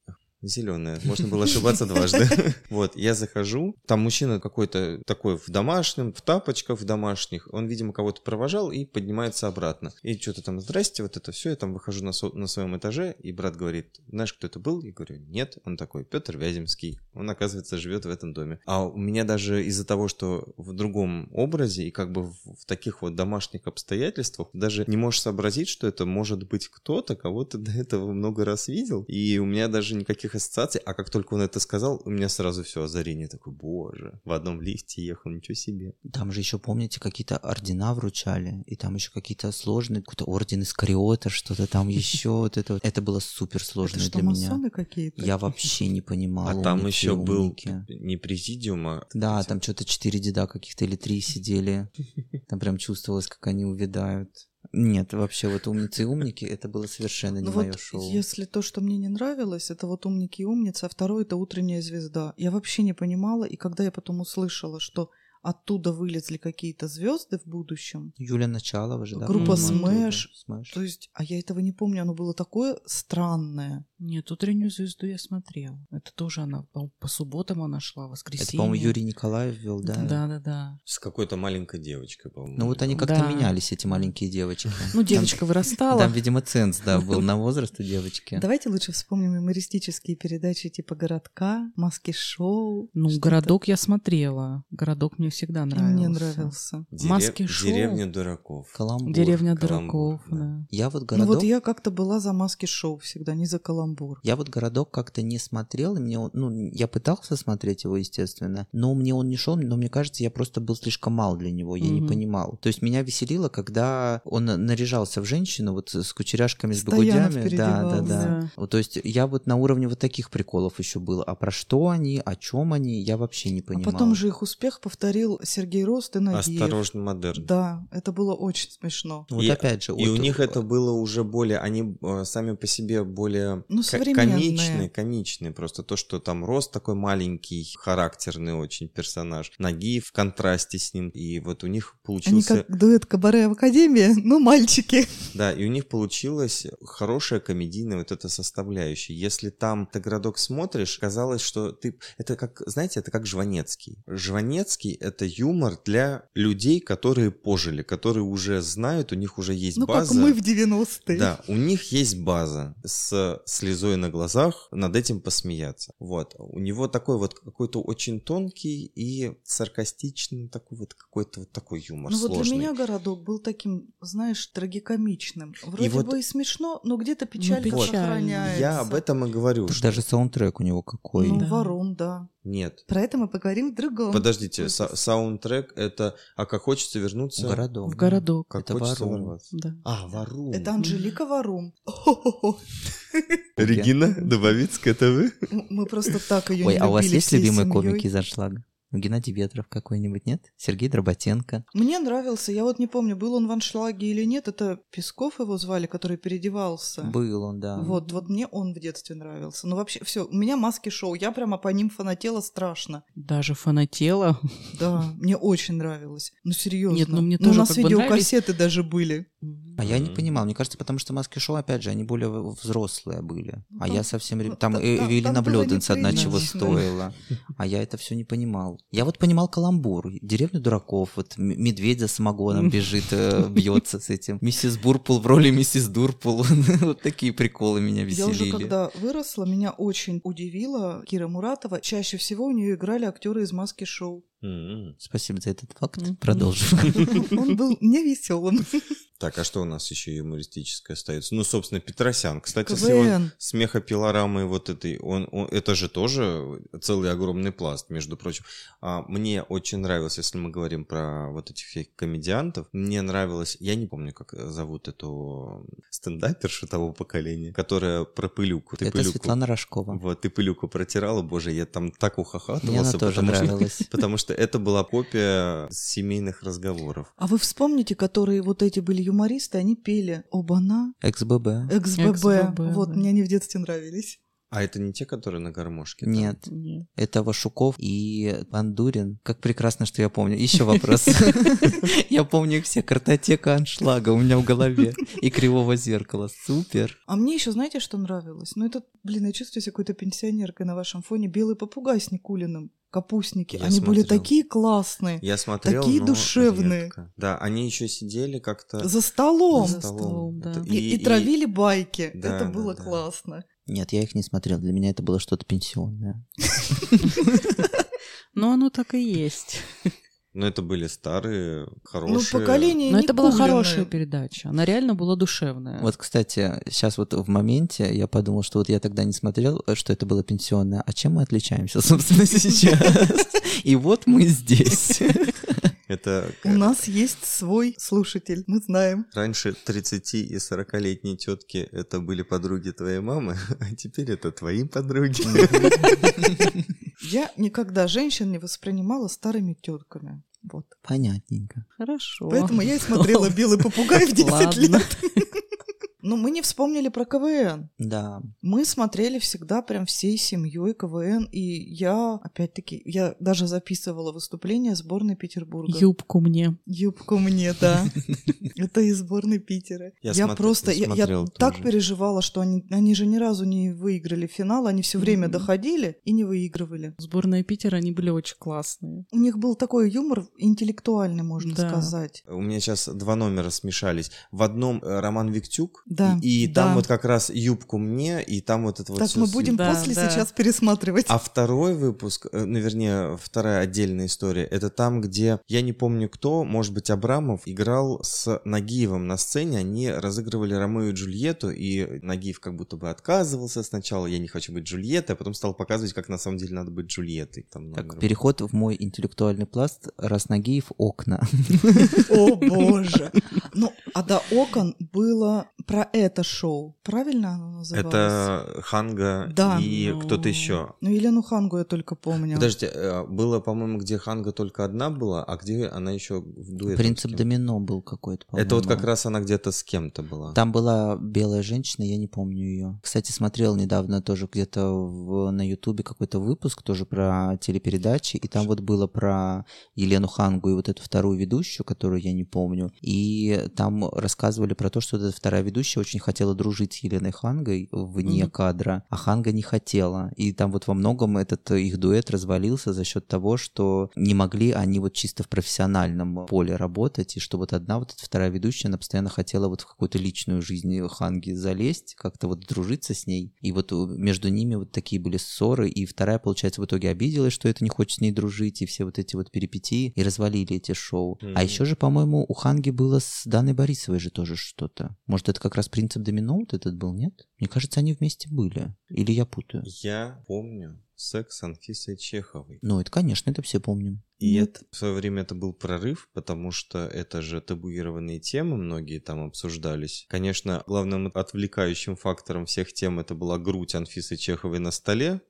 Зеленая. Можно было ошибаться дважды. Вот, я захожу, там мужчина какой-то такой в домашнем, в тапочках в домашних. Он, видимо, кого-то провожал и поднимается обратно. И что-то там, здрасте, вот это все. Я там выхожу на, со- на своем этаже, и брат говорит, знаешь, кто это был? Я говорю, нет. Он такой, Петр Вяземский. Он, оказывается, живет в этом доме. А у меня даже из-за того, что в другом образе и как бы в, в таких вот домашних обстоятельствах, даже не можешь сообразить, что это может быть кто-то, кого ты до этого много раз видел. И у меня даже никаких ассоциаций. А как только он это сказал, у меня сразу все озарение. Такой, боже, в одном лифте ехал, ничего себе. Там же еще, помните, какие-то ордена вручали, и там еще какие-то сложные, какой-то орден из Кариота, что-то там еще, вот это вот. Это было супер сложно для меня. какие-то? Я вообще не понимал. А там еще был не президиум, а... Да, там что-то четыре деда каких-то или три сидели. Там прям чувствовалось, как они увядают. Нет, вообще вот умницы и умники, это было совершенно не Ну мое вот, шоу. если то, что мне не нравилось, это вот умники и умницы, а второе это утренняя звезда. Я вообще не понимала, и когда я потом услышала, что оттуда вылезли какие-то звезды в будущем, Юля Началова же, да? Группа. Smash. то есть, а я этого не помню, оно было такое странное. Нет, утреннюю звезду я смотрела. Это тоже она, по, по субботам она шла, Это, воскресенье. по-моему, Юрий Николаев вел, да? Да, да, да. С какой-то маленькой девочкой, по-моему. Ну вот они как-то Да. менялись, эти маленькие девочки. Ну, девочка вырастала. Там, видимо, ценз, да, был на возраст у девочки. Давайте лучше вспомним юмористические передачи типа «Городка», «Маски-шоу». Ну, что-то. городок я смотрела. Городок мне всегда И нравился. мне нравился. Дерев- Маски-шоу. Деревня дураков. Каламбур. Деревня Каламбур, дураков, да. да. Я вот Ну городок... вот я как-то была за «Маски-шоу» всегда, не за «Каламбур». Я вот городок как-то не смотрел, и мне он, ну, я пытался смотреть его, естественно, но мне он не шел, но мне кажется, я просто был слишком мал для него, я не Мгм. понимал. То есть меня веселило, когда он наряжался в женщину вот с кучеряшками, с богудями. Да, да, да. Да. Вот, то есть я вот на уровне вот таких приколов еще был. А про что они, о чем они, я вообще не А понимал. потом же их успех повторил Сергей Рост и Нагиев. Осторожно, модерн. Да, это было очень смешно. Вот И- опять же. И у них это было уже более, они э, сами по себе более Ну, комичные, комичные. Просто то, что там рост такой маленький, характерный очень персонаж. Ноги в контрасте с ним. И вот у них Они получился... как дуэт Кабаре в Академии, ну, мальчики. Да, и у них получилась хорошая комедийная вот эта составляющая. Если там ты городок смотришь, казалось, что ты... Это как, знаете, это как Жванецкий. Жванецкий — это юмор для людей, которые пожили, которые уже знают, у них уже есть Ну, база. как мы в 90-е. Да, у них есть база с слезой на глазах, над этим посмеяться. Вот. У него такой вот какой-то очень тонкий и саркастичный такой вот какой-то вот такой юмор Ну вот сложный. для меня городок был таким, знаешь, трагикомичным. Вроде вот- бы и смешно, но где-то печаль печально. сохраняется. Я об этом и говорю. Что- даже саундтрек у него какой. Ну, Да. ворон, да. Нет. Про это мы поговорим в другом. Подождите, выпуске. Са- саундтрек это... А как хочется вернуться... Городок. В городок. Как Это хочется Варум. ворваться. Да. А, Варум. Это Анжелика Варум. Регина Дубовицкая, это вы? Мы просто так ее Ой, не а у вас есть любимые семьей. комики из аншлага? Ну, Геннадий Ветров какой-нибудь, нет? Сергей Дроботенко. Мне нравился, я вот не помню, был он в аншлаге или нет, это Песков его звали, который переодевался. Был он, да. Вот, вот мне он в детстве нравился. Ну вообще, все, у меня маски шоу, я прямо по ним фанатела страшно. Даже фанатела. Да, мне очень нравилось. Ну серьезно. Нет, ну, мне у тоже нас как бы видеокассеты даже были. А я не понимал, мне кажется, потому что маски шоу, опять же, они более взрослые были. Ну, а там- я совсем... ну, Там та- Э- там- Эвелина Блёденс одна чего стоила. А я это все не понимал. Я вот понимал каламбур. Деревню дураков. Вот медведь за самогоном бежит, э, бьется с этим. Миссис Бурпул в роли миссис Дурпул. Вот такие приколы меня Я уже веселили. когда выросла, меня очень удивила Кира Муратова. Чаще всего у нее играли актеры из маски шоу. Спасибо за этот факт. Мгм. Продолжим. Он был не веселым. Так, а что у нас еще юмористическое остается? Ну, собственно, Петросян. Кстати, с его КВН. смехопилорамой вот этой, он, он- это же тоже целый огромный пласт, между прочим. А, мне очень нравилось, если мы говорим про вот этих всех комедиантов, мне нравилось, я не помню, как зовут эту стендапершу того поколения, которая про пылюку. Ты Это пылюку- Светлана Рожкова. Вот, ты пылюку протирала, боже, я там так Мне ухахатывался, она тоже потому что, нравилась. потому что это была копия семейных разговоров. А вы вспомните, которые вот эти были юмористы, они пели «Оба-на». «XBB». XBB, Вот, мне они в детстве нравились. А это не те, которые на гармошке? там? Нет, Нет. это Вашуков и Бандурин. Как прекрасно, что я помню. Еще вопрос. Я помню их все. Картотека аншлага у меня в голове. И кривого зеркала. Супер. А мне еще знаете, что нравилось? Ну, это, блин, я чувствую себя какой-то пенсионеркой на вашем фоне. Белый попугай с Никулиным. Капустники. Я Они были смотрел. такие классные. Я смотрел, Такие но душевные. редко. Да, они еще сидели как-то За столом. За столом, да. Это- И, и травили байки. Да, это да, было да. классно. Нет, я их не смотрел. Для меня это было что-то пенсионное. Но оно так и есть. Но это были старые, Ну, хорошие. поколение Но это была хорошая передача. Она реально была душевная. Вот, кстати, сейчас вот в моменте я подумал, что вот я тогда не смотрел, что это было пенсионное. А чем мы отличаемся, собственно, сейчас? И вот мы здесь. Это У нас есть свой слушатель, мы знаем. раньше 30 и 40-летние тетки это были подруги твоей мамы, а теперь это твои подруги. Я никогда женщин не воспринимала старыми тетками. Вот. Понятненько. Хорошо. Поэтому я и смотрела «Белый попугай» в 10 Ладно. лет. Но мы не вспомнили про КВН. Да. Мы смотрели всегда прям всей семьей КВН, и я, опять-таки, я даже записывала выступление сборной Петербурга. Юбку мне. Юбку мне, да. Это из сборной Питера. Я просто, я, так переживала, что они, они же ни разу не выиграли финал, они все время доходили и не выигрывали. Сборная Питера, они были очень классные. У них был такой юмор интеллектуальный, можно сказать. У меня сейчас два номера смешались. В одном э, Роман Виктюк, Да, и, и да. там вот как раз юбку мне, и там вот это вот так мы будем Да, после да. сейчас пересматривать. А второй выпуск, э, ну, вернее, вторая отдельная история, это там, где, я не помню кто, может быть, Абрамов играл с Нагиевым на сцене, они разыгрывали Ромео и Джульетту, и Нагиев как будто бы отказывался сначала, я не хочу быть Джульеттой, а потом стал показывать, как на самом деле надо быть Джульеттой. Там Так, номер. переход в мой интеллектуальный пласт. Раснагиев окна. О боже. Ну, а до окон было про это шоу. Правильно оно называлось? Это Ханга Да. и Ну. кто-то еще. Ну, Елену Хангу я только помню. Подождите, э, было, по-моему, где Ханга только одна была, а где она еще в дуэте? Принцип домино был какой-то, Это вот как по-моему. раз она где-то с кем-то была. Там была белая женщина, я не помню ее. Кстати, смотрел недавно тоже где-то в- на Ютубе какой-то выпуск тоже про телепередачи, и там вот было про Елену Хангу и вот эту вторую ведущую, которую я не помню. И там рассказывали про то, что эта вторая ведущая очень хотела дружить с Еленой Хангой вне Мгм. кадра, а Ханга не хотела. И там вот во многом этот их дуэт развалился за счет того, что не могли они вот чисто в профессиональном поле работать, и что вот одна вот эта вторая ведущая, она постоянно хотела вот в какую-то личную жизнь Ханги залезть, как-то вот дружиться с ней. И вот у- между ними вот такие были ссоры, и вторая, получается, в итоге обиделась, что это не хочет с ней дружить, и все вот эти вот перипетии, и развалили эти шоу. А Мгм. еще же, по-моему, у Ханги было с Даной Борисовой же тоже что-то. Может, это как раз принцип домино вот этот был, нет? Мне кажется, они вместе были. Или я путаю? Я помню секс с Анфисой Чеховой. Ну, это, конечно, это все помним. И это- в свое время это был прорыв, потому что это же табуированные темы, многие там обсуждались. Конечно, главным отвлекающим фактором всех тем это была грудь Анфисы Чеховой на столе.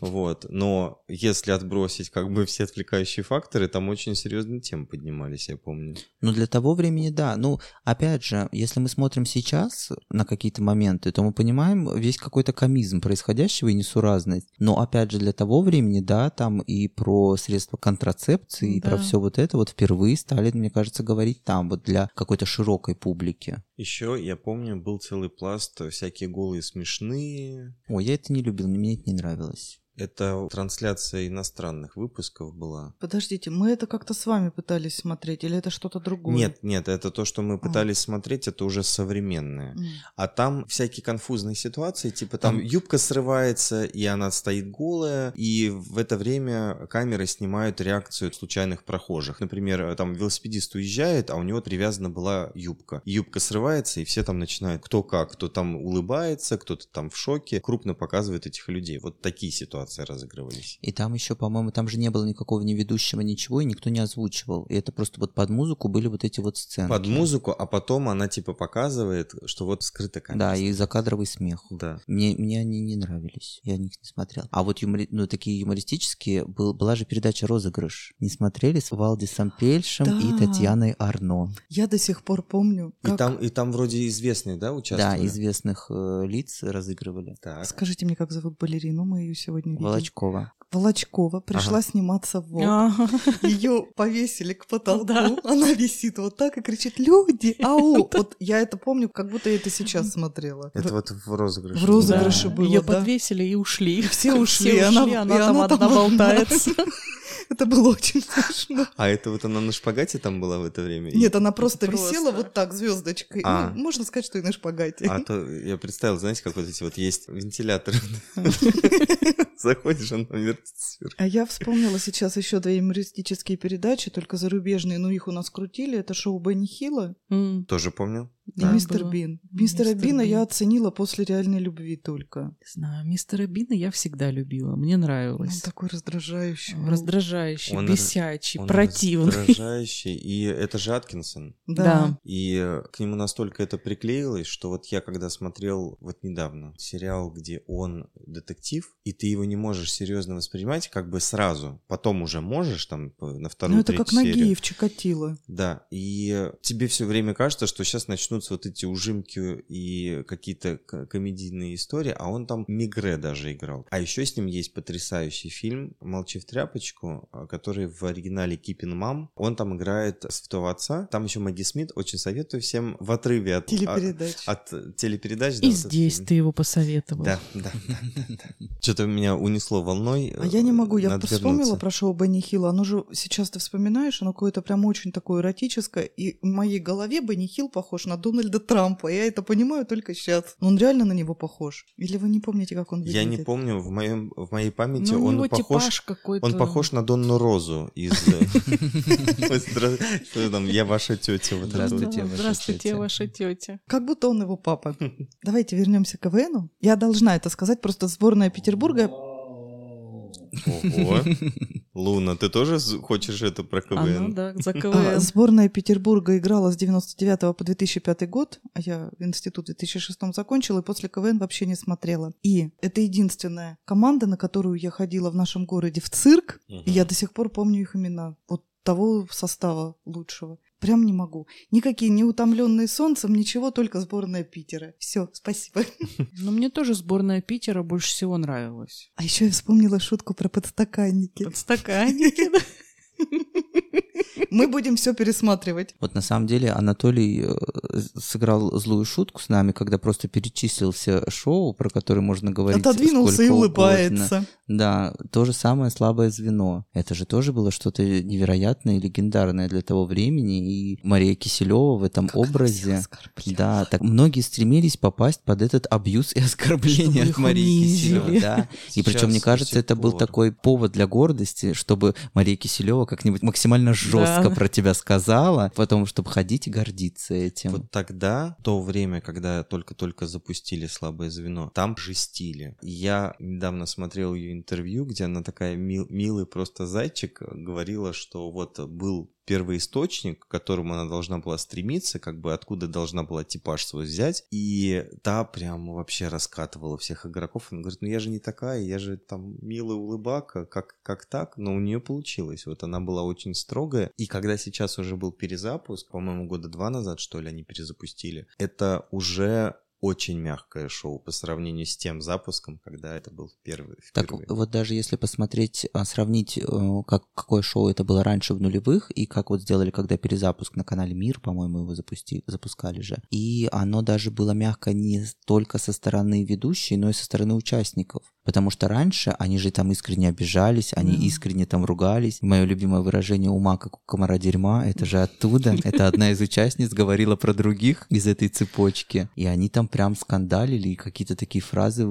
Вот. Но если отбросить как бы все отвлекающие факторы, там очень серьезные темы поднимались, я помню. Ну, для того времени, да. Ну, опять же, если мы смотрим сейчас на какие-то моменты, то мы понимаем весь какой-то комизм происходящего и несуразность. Но, опять же, для того времени, да, там и про средства контрацепции, и про Да. все вот это вот впервые стали, мне кажется, говорить там, вот для какой-то широкой публики. Еще, я помню, был целый пласт всякие голые смешные. Ой, я это не любил, мне это не нравилось. Это трансляция иностранных выпусков была. Подождите, мы это как-то с вами пытались смотреть, или это что-то другое? Нет, нет, это то, что мы А. пытались смотреть, это уже современное. А там всякие конфузные ситуации, типа там Там- юбка срывается, и она стоит голая, и в это время камеры снимают реакцию случайных прохожих. Например, там велосипедист уезжает, а у него привязана была юбка. Юбка срывается, и все там начинают кто как, кто там улыбается, кто-то там в шоке, крупно показывает этих людей. Вот такие ситуации ситуации разыгрывались. И там еще, по-моему, там же не было никакого ни ведущего, ничего, и никто не озвучивал. И это просто вот под музыку были вот эти вот сцены. Под музыку, а потом она типа показывает, что вот скрыта камера. Да, и закадровый смех. Да. Мне, мне они не нравились, я них не смотрел. А вот юмори... ну, такие юмористические, был, была же передача «Розыгрыш». Не смотрели с Валдисом Пельшем Да. и Татьяной Арно. Я до сих пор помню, И как... там, и там вроде известные, да, Да, участвовали? известных э, лиц разыгрывали. Так. Скажите мне, как зовут балерину, мы ее сегодня. Волочкова. Волочкова пришла сниматься в ВОК. Ага. Ее повесили к потолку, Да. она висит вот так и кричит «Люди, ау!» Вот я это помню, как будто я это сейчас смотрела. Это вот в розыгрыше. В розыгрыше Да. было, Ее да. подвесили и ушли. Все ушли, Все она- ушли, и она там она одна там одна. болтается. Это было очень смешно. А это вот она на шпагате там была в это время? Нет, она просто, Просто. висела вот так звездочкой. А. Ну, можно сказать, что и на шпагате. А то я представил, знаете, как вот эти вот есть вентиляторы. Заходишь, он там сверху. А я вспомнила сейчас еще две юмористические передачи, только зарубежные, но их у нас крутили. Это шоу Бенни Хилла М. Тоже помню. И Да, Мистер было. Бин. Мистера Мистер Бина Бин. я оценила после реальной любви только. Не знаю, мистера Бина я всегда любила. Мне Он нравилось. такой раздражающий. был. Раздражающий, Он бесячий, Он противный. раздражающий. И это же Аткинсон. Да. И э, к нему настолько это приклеилось, что вот я когда смотрел вот недавно сериал, где он детектив, и ты его не можешь серьезно воспринимать как бы сразу, потом уже можешь там на вторую, Ну, это как серию. Нагиев, Чикатило. Да, и тебе все время кажется, что сейчас начнутся вот эти ужимки и какие-то комедийные истории, а он там Мигре даже играл. А еще с ним есть потрясающий фильм «Молчи в тряпочку», а, который в оригинале «Кипин Мам». Он там играет святого отца. Там еще Маги Смит. Очень советую всем в отрыве от, Телепередач. от, от телепередач. да, И вот этот здесь фильм. ты его посоветовал. Да, да. Что-то меня унесло волной. А я не могу, я Надо вспомнила вернуться. про шоу Бенни Хилла. Оно же сейчас ты вспоминаешь, оно какое-то прям очень такое эротическое. И в моей голове Бенни Хилл похож на Дональда Трампа. Я это понимаю только сейчас. Но он реально на него похож. Или вы не помните, как он выглядит? Я не помню, в, моем, в моей памяти Ну, у он него похож... типаж какой-то. Он похож на Донну Розу из... э, Я ваша тетя. Здравствуйте, Здравствуйте, ваша тетя. Как будто он его папа. Давайте вернемся к КВНу. Я должна это сказать, просто сборная Петербурга Ого. Луна, ты тоже хочешь это про Она, КВН? да, за А, КВН. Сборная Петербурга играла с 99 по 2005 год, а я в институт в 2006 закончила, и после КВН вообще не смотрела. И это единственная команда, на которую я ходила в нашем городе в цирк, Мгм. и я до сих пор помню их имена. Вот того состава лучшего. Прям не могу. Никакие не утомленные солнцем, ничего, только сборная Питера. Все, спасибо. Но мне тоже сборная Питера больше всего нравилась. А еще я вспомнила шутку про подстаканники. Подстаканники. да. Мы будем все пересматривать. Вот на самом деле Анатолий э, сыграл злую шутку с нами, когда просто перечислил все шоу, про которые можно говорить. Отодвинулся и угодно. улыбается. Да, то же самое слабое звено. Это же тоже было что-то невероятное и легендарное для того времени. И Мария Киселева в этом Как образе. Да, так многие стремились попасть под этот абьюз и оскорбление Чтобы от Марии. Киселевой. Да. И причем, мне кажется, это был такой повод для гордости, чтобы Мария Киселева как-нибудь максимально жестко Да. про тебя сказала, потом, чтобы ходить и гордиться этим. Вот тогда, то время, когда только-только запустили слабое звено, там жестили. Я недавно смотрел ее интервью, где она такая мил- милый просто зайчик э, говорила, что вот был первый источник, к которому она должна была стремиться, как бы откуда должна была типаж свой взять, и та прям вообще раскатывала всех игроков. Она говорит, ну я же не такая, я же там милая улыбака, как, как так? Но у нее получилось. Вот она была очень строгая. И когда сейчас уже был перезапуск, по-моему, года два назад, что ли, они перезапустили, это уже очень мягкое шоу по сравнению с тем запуском, когда это был первый. Так впервые. вот даже если посмотреть, а, сравнить, э, как, какое шоу это было раньше в нулевых, и как вот сделали, когда перезапуск на канале Мир, по-моему, его запусти, запускали же. И оно даже было мягко не только со стороны ведущей, но и со стороны участников. Потому что раньше они же там искренне обижались, они Да. искренне там ругались. Мое любимое выражение ума, как у комара дерьма, это же оттуда. Это одна из участниц говорила про других из этой цепочки. И они там прям скандалили и какие-то такие фразы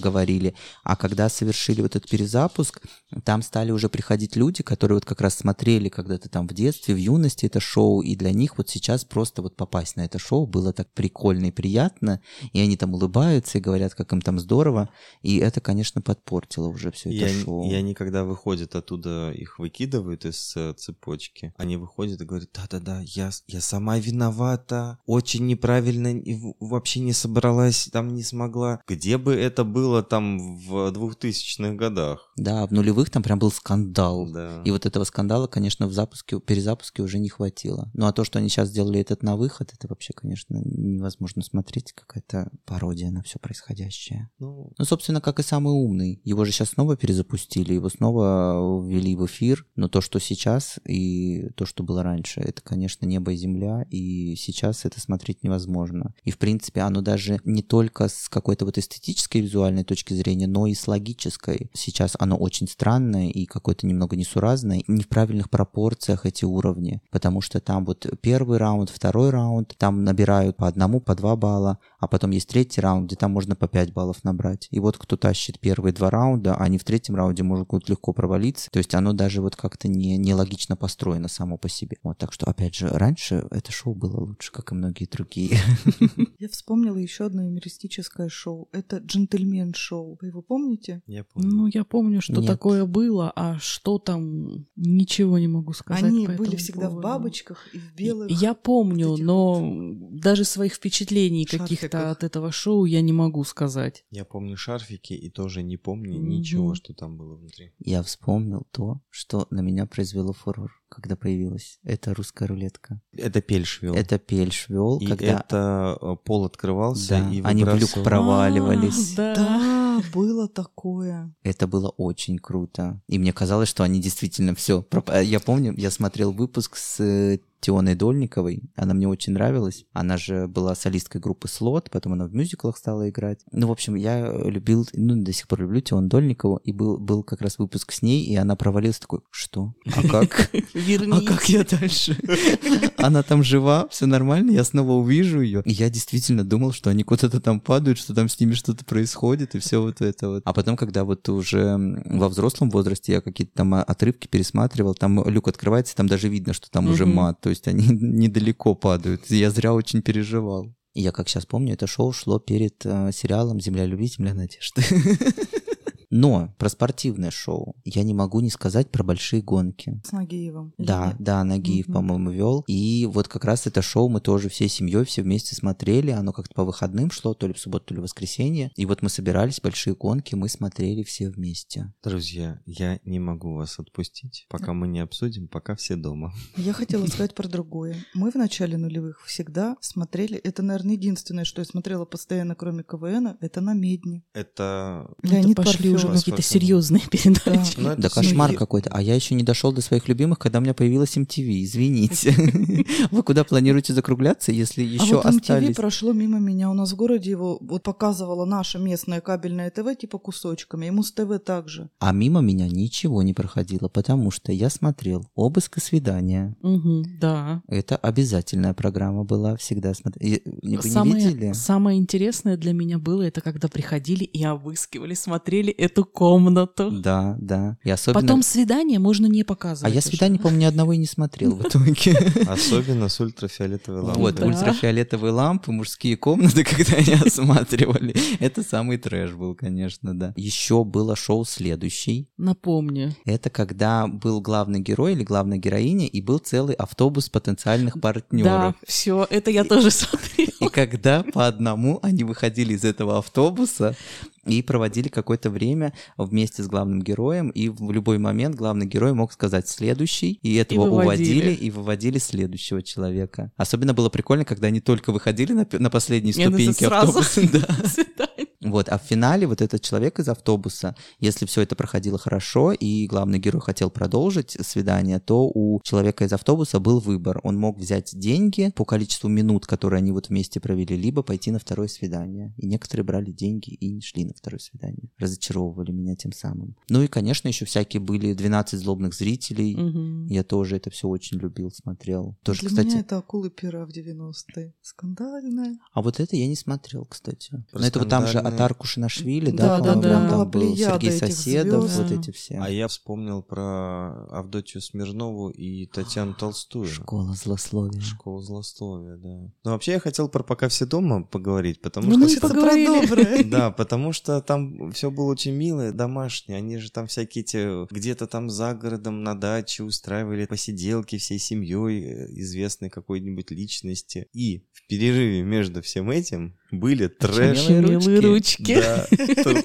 говорили. А когда совершили вот этот перезапуск, там стали уже приходить люди, которые вот как раз смотрели когда-то там в детстве, в юности это шоу, и для них вот сейчас просто вот попасть на это шоу было так прикольно и приятно, и они там улыбаются и говорят, как им там здорово. И это, конечно, подпортило уже все это И шоу. и они, когда выходят оттуда, их выкидывают из э, цепочки, они выходят и говорят, да-да-да, я, я сама виновата, очень неправильно, вообще не собралась, там не смогла. Где бы это было там в 2000-х годах? Да, в нулевых там прям был скандал. Да. И вот этого скандала, конечно, в запуске, перезапуске уже не хватило. Ну а то, что они сейчас сделали этот на выход, это вообще, конечно, невозможно смотреть. Какая-то пародия на все происходящее. Ну, Ну, собственно, как и самый умный. Его же сейчас снова перезапустили, его снова ввели в эфир. Но то, что сейчас и то, что было раньше, это, конечно, небо и земля. И сейчас это смотреть невозможно. И, в принципе, оно даже не только с какой-то вот эстетической визуальной точки зрения, но и с логической. Сейчас оно очень странное и какое-то немного несуразное. Не в правильных пропорциях эти уровни. Потому что там вот первый раунд, второй раунд, там набирают по одному, по два балла, а потом есть третий раунд, где там можно по 5 баллов набрать. И вот кто тащит первые два раунда, они в третьем раунде могут легко провалиться. То есть оно даже вот как-то не, нелогично построено само по себе. Вот, так что, опять же, раньше это шоу было лучше, как и многие другие. Я вспомнила еще одно юмористическое шоу. Это джентльмен-шоу. Вы его помните? я помню. Ну, я помню, что Нет. такое было, а что там, ничего не могу сказать. Они по были этому всегда в поводу. бабочках и в белых. Я помню, вот но даже своих впечатлений каких-то от этого шоу я не могу сказать. Я помню шарфики и тоже не помню Мгм. ничего, что там было внутри. Я вспомнил то, что на меня произвело фурор, когда появилась эта русская рулетка. Это пельш вел. Это Пельш вел, И когда это э, пол открывался Да, и они в люк выбрасывал- проваливались. А, да. Да, было такое. Это было очень круто. И мне казалось, что они действительно все. Я помню, я смотрел выпуск с э, Тионой Дольниковой. Она мне очень нравилась. Она же была солисткой группы Слот, потом она в мюзиклах стала играть. Ну, в общем, я любил, ну, до сих пор люблю Тиону Дольникову. И был, был как раз выпуск с ней, и она провалилась такой, что? А как? А как я дальше? Она там жива, все нормально, я снова увижу ее. И я действительно думал, что они куда-то там падают, что там с ними что-то происходит, и все вот это вот. А потом, когда вот уже во взрослом возрасте я какие-то там отрывки пересматривал, там люк открывается, там даже видно, что там уже мат, то есть они недалеко падают. Я зря очень переживал. Я, как сейчас помню, это шоу шло перед э, сериалом «Земля любви, земля надежды». Но про спортивное шоу я не могу не сказать про большие гонки. С Нагиевым. Да, нет? да, Нагиев, Мгм. по-моему, вел. И вот как раз это шоу мы тоже всей семьей все вместе смотрели. Оно как-то по выходным шло, то ли в субботу, то ли в воскресенье. И вот мы собирались, большие гонки, мы смотрели все вместе. Друзья, я не могу вас отпустить, пока мы не обсудим, пока все дома. Я хотела сказать про другое. Мы в начале нулевых всегда смотрели, это, наверное, единственное, что я смотрела постоянно, кроме КВН, это на Медне. Это... Это Леонид пошли уже Парфенов. какие-то серьезные передачи. Ну, это Да кошмар и- какой-то. А я еще не дошел до своих любимых, когда у меня появилась MTV. Извините. Вы куда планируете закругляться, если а еще вот MTV прошло мимо меня. У нас в городе его вот показывало наше местное кабельное ТВ типа кусочками. Ему с ТВ также. А мимо меня ничего не проходило, потому что я смотрел «Обыск и свидания». Мгм, Да. Это обязательная программа была, всегда смотрели. Вы не Самое, видели? самое интересное для меня было, это когда приходили и обыскивали, смотрели эту комнату. Да, да. И особенно... Потом свидание можно не А показывать. я уже. свидание, по-моему, ни одного и не смотрел в итоге. Особенно с ультрафиолетовой лампой. Вот, Да. ультрафиолетовые лампы, мужские комнаты, когда они осматривали. Это самый трэш был, конечно, да. Еще было шоу «Следующий». Напомню. Это когда был главный герой или главная героиня, и был целый автобус потенциальных Да, партнеров. все, это я тоже смотрела. И когда по одному они выходили из этого автобуса и проводили какое-то время вместе с главным героем, и в любой момент главный герой мог сказать «следующий», и этого выводили. уводили, и выводили следующего человека. Особенно было прикольно, когда они только выходили на, на последней И они ступеньке автобуса. Да. Вот, а в финале вот этот человек из автобуса, если все это проходило хорошо, и главный герой хотел продолжить свидание, то у человека из автобуса был выбор. Он мог взять деньги по количеству минут, которые они вот вместе провели, либо пойти на второе свидание. И некоторые брали деньги и не шли на второе свидание. Разочаровывали меня тем самым. Ну и, конечно, еще всякие были 12 злобных зрителей. Мгм. Я тоже это все очень любил, смотрел. Тоже, Для кстати. меня это акулы пера в 90-е. Скандальная. А вот это я не смотрел, кстати. Про Но это вот там же Аватар Кушинашвили, Да, да, да, да, там был Сергей Соседов, звезд. вот эти все. А я вспомнил про Авдотью Смирнову и Татьяну Толстую. Школа злословия. Школа злословия, да. Ну, вообще, я хотел про «Пока все дома» поговорить, потому Ну, мы что... про поговорили. доброе. Да, потому что там все было очень милое, домашнее. Они же там всякие эти где-то там за городом на даче устраивали посиделки всей семьей э, известной какой-нибудь личности. И в перерыве между всем этим были трэш... Милые ручки. Да,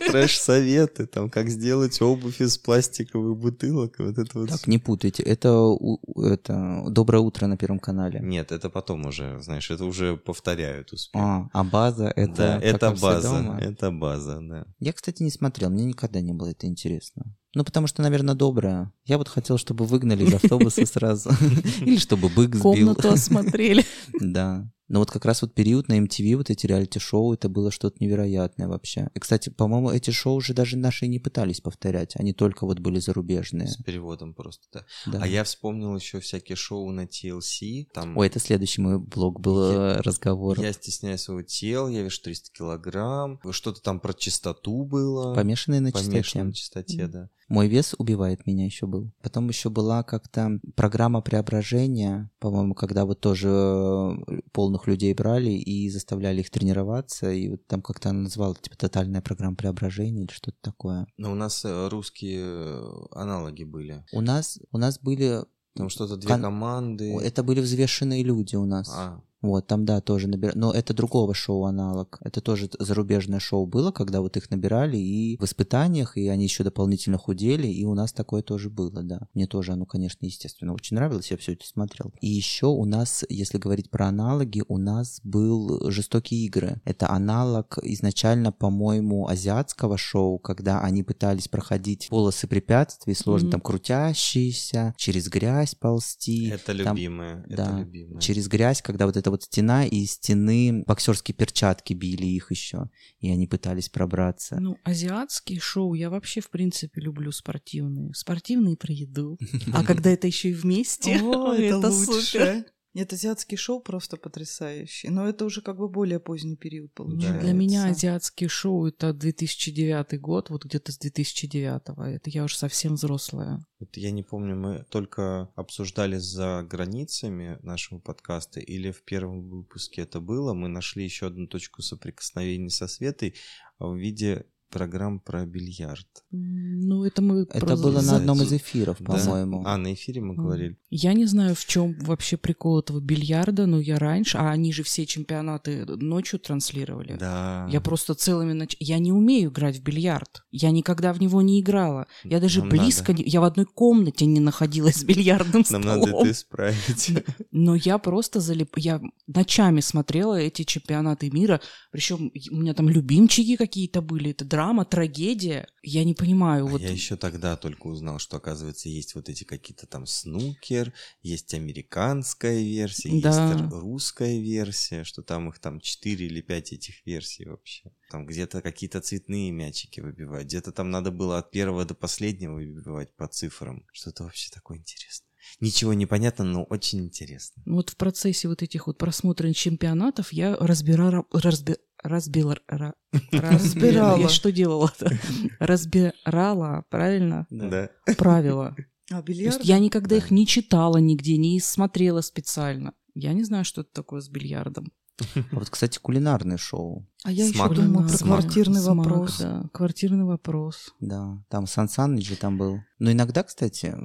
трэш-советы, там, как сделать обувь из пластиковых бутылок, вот это вот. Так, не путайте, это, это «Доброе утро» на Первом канале. Нет, это потом уже, знаешь, это уже повторяют успех. А, а база это... да, «Пока это база, дома». это база, да. Я, кстати, не смотрел, мне никогда не было это интересно. Ну, потому что, наверное, доброе. Я вот хотел, чтобы выгнали из автобуса сразу. Или чтобы бык сбил. Комнату осмотрели. Да. Но вот как раз вот период на MTV, вот эти реалити-шоу, это было что-то невероятное вообще. И, кстати, по-моему, эти шоу уже даже наши не пытались повторять. Они только вот были зарубежные. С переводом просто, да. Да. А я вспомнил еще всякие шоу на TLC. Там Ой, это следующий мой блог был Я- э, разговор. Я стесняюсь своего тела, я вешу 300 килограмм. Что-то там про чистоту было. Помешанные на чистоте. на чистоте, да. Мой вес убивает меня еще был. Потом еще была как-то программа преображения, по-моему, когда вот тоже э, полных людей брали и заставляли их тренироваться, и вот там как-то она называла, типа, тотальная программа преображения или что-то такое. Но у нас э, русские э, аналоги были. У нас, у нас были, Там что-то две Кон- команды. это были взвешенные люди у нас. А, Вот, там, да, тоже набирали. Но это другого шоу аналог. Это тоже зарубежное шоу было, когда вот их набирали и в испытаниях, и они еще дополнительно худели, и у нас такое тоже было, да. Мне тоже оно, конечно, естественно, очень нравилось, я все это смотрел. И еще у нас, если говорить про аналоги, у нас был «Жестокие игры». Это аналог изначально, по-моему, азиатского шоу, когда они пытались проходить полосы препятствий, сложно Мгм. там крутящиеся, через грязь ползти. это там- любимое. да, это любимое. через грязь, когда вот эта вот стена, и из стены боксерские перчатки били их еще, и они пытались пробраться. Ну, азиатские шоу я вообще, в принципе, люблю спортивные. Спортивные про еду. А когда это еще и вместе, это лучше. супер. Нет, азиатские шоу просто потрясающие. Но это уже как бы более поздний период получается. Для меня азиатские шоу это 2009 год, вот где-то с 2009. Это я уже совсем взрослая. Вот я не помню, мы только обсуждали за границами нашего подкаста или в первом выпуске это было. Мы нашли еще одну точку соприкосновения со Светой в виде программ про бильярд. Ну, это мы Это было на одном из эфиров, Да? по-моему. А, на эфире мы говорили. Я не знаю, в чем вообще прикол этого бильярда, но я раньше, а они же все чемпионаты ночью транслировали. Да. Я просто целыми ноч... Я не умею играть в бильярд. Я никогда в него не играла. Я даже Нам близко... надо. не- Я в одной комнате не находилась с бильярдным Нам столом. надо это исправить. Но я просто залип... Я ночами смотрела эти чемпионаты мира. Причем у меня там любимчики какие-то были. Это драма, трагедия. Я не понимаю. А Вот... Я еще тогда только узнал, что, оказывается, есть вот эти какие-то там снукер, есть американская версия, Да. есть русская версия, что там их там 4 или 5 этих версий вообще. Там где-то какие-то цветные мячики выбивать, где-то там надо было от первого до последнего выбивать по цифрам. Что-то вообще такое интересное. Ничего не понятно, но очень интересно. Вот в процессе вот этих вот просмотров чемпионатов я разбирала... Разби... Разбила... ра- Разбирала. Я что делала-то? Разбирала, правильно? Да. Правила. А То бильярд? есть я никогда Да. их не читала нигде, не смотрела специально. Я не знаю, что это такое с бильярдом. А вот, кстати, кулинарное шоу. А я Смак. еще думаю про Смак. квартирный Смак, вопрос. Да, квартирный вопрос. Да, там Сан Саныч же там был. Но иногда, кстати,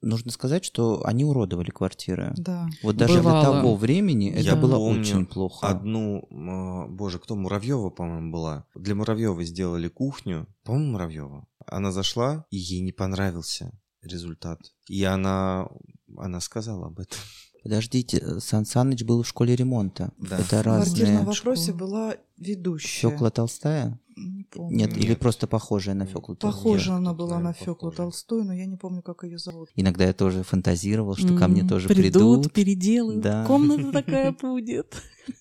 нужно сказать, что они уродовали квартиры. Да. Вот даже Бывало. для того времени это Я было помню очень плохо. Одну, м, боже, кто Муравьева, по-моему, была. Для Муравьева сделали кухню. По-моему, Муравьева. Она зашла, и ей не понравился результат. И она, она сказала об этом. Подождите, Сан Саныч был в школе ремонта. Да. Это В квартирном разные. вопросе Школа. была ведущая. Фёкла Толстая? Не помню. Нет, Нет. или просто похожая на Фёклу Толстую? Похожа она была на наверное, Феклу похожа. Толстую, но я не помню, как ее зовут. Иногда я тоже фантазировал, что ко мне тоже придут. переделают. Да. Комната такая будет.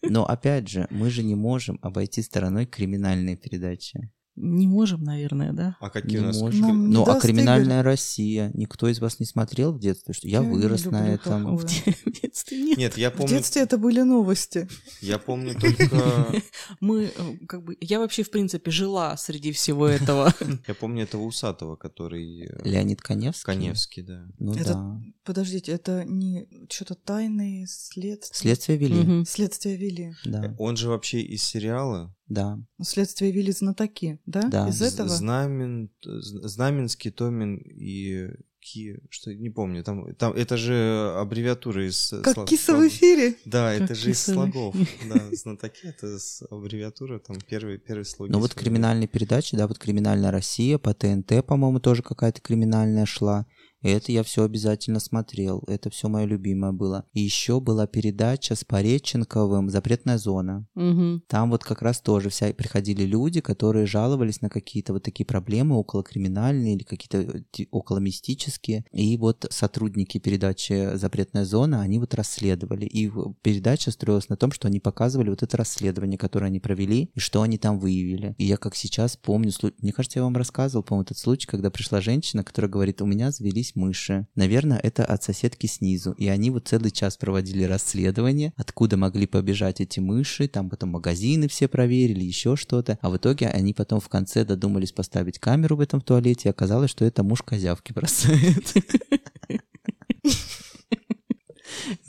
Но опять же, мы же не можем обойти стороной криминальные передачи. Не можем, наверное, да? А какие Не у нас... можем. Ну, а криминальная Россия. Никто из вас не смотрел в детстве? Что я, Я не вырос на этом. В де- в детстве нет. Нет, я В помню... детстве это были новости. Я помню только... Мы, э, как бы, я вообще, в принципе, жила среди всего этого. Я помню этого усатого, который... э, Леонид Коневский? Коневский, да. Ну да. Подождите, это не что-то тайные следствия? Следствие вели. Следствие вели. Да, Он же вообще из сериала да. Ну, Следствие вели знатоки, да? Да. Из этого? Знамен, Знаменский, Томин и Ки... Что, не помню. Там, там, это же аббревиатура из... Как слов- киса в эфире. Да, это Как же из слогов. Да, знатоки, это с аббревиатура, там первые, первые слоги. Ну вот криминальные передачи, да, вот «Криминальная Россия», по ТНТ, по-моему, тоже какая-то криминальная шла. Это я все обязательно смотрел. Это все мое любимое было. И еще была передача с Пореченковым «Запретная зона». Мгм. Там вот как раз тоже вся приходили люди, которые жаловались на какие-то вот такие проблемы околокриминальные или какие-то э, ти- околомистические. И вот сотрудники передачи «Запретная зона», они вот расследовали. И передача строилась на том, что они показывали вот это расследование, которое они провели, и что они там выявили. И я как сейчас помню, мне кажется, я вам рассказывал, по-моему, этот случай, когда пришла женщина, которая говорит, у меня завелись мыши. Наверное, это от соседки снизу. И они вот целый час проводили расследование, откуда могли побежать эти мыши, там потом магазины все проверили, еще что-то. А в итоге они потом в конце додумались поставить камеру в этом туалете, и оказалось, что это муж козявки бросает.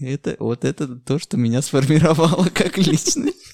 Это, вот это то, что меня сформировало как личность.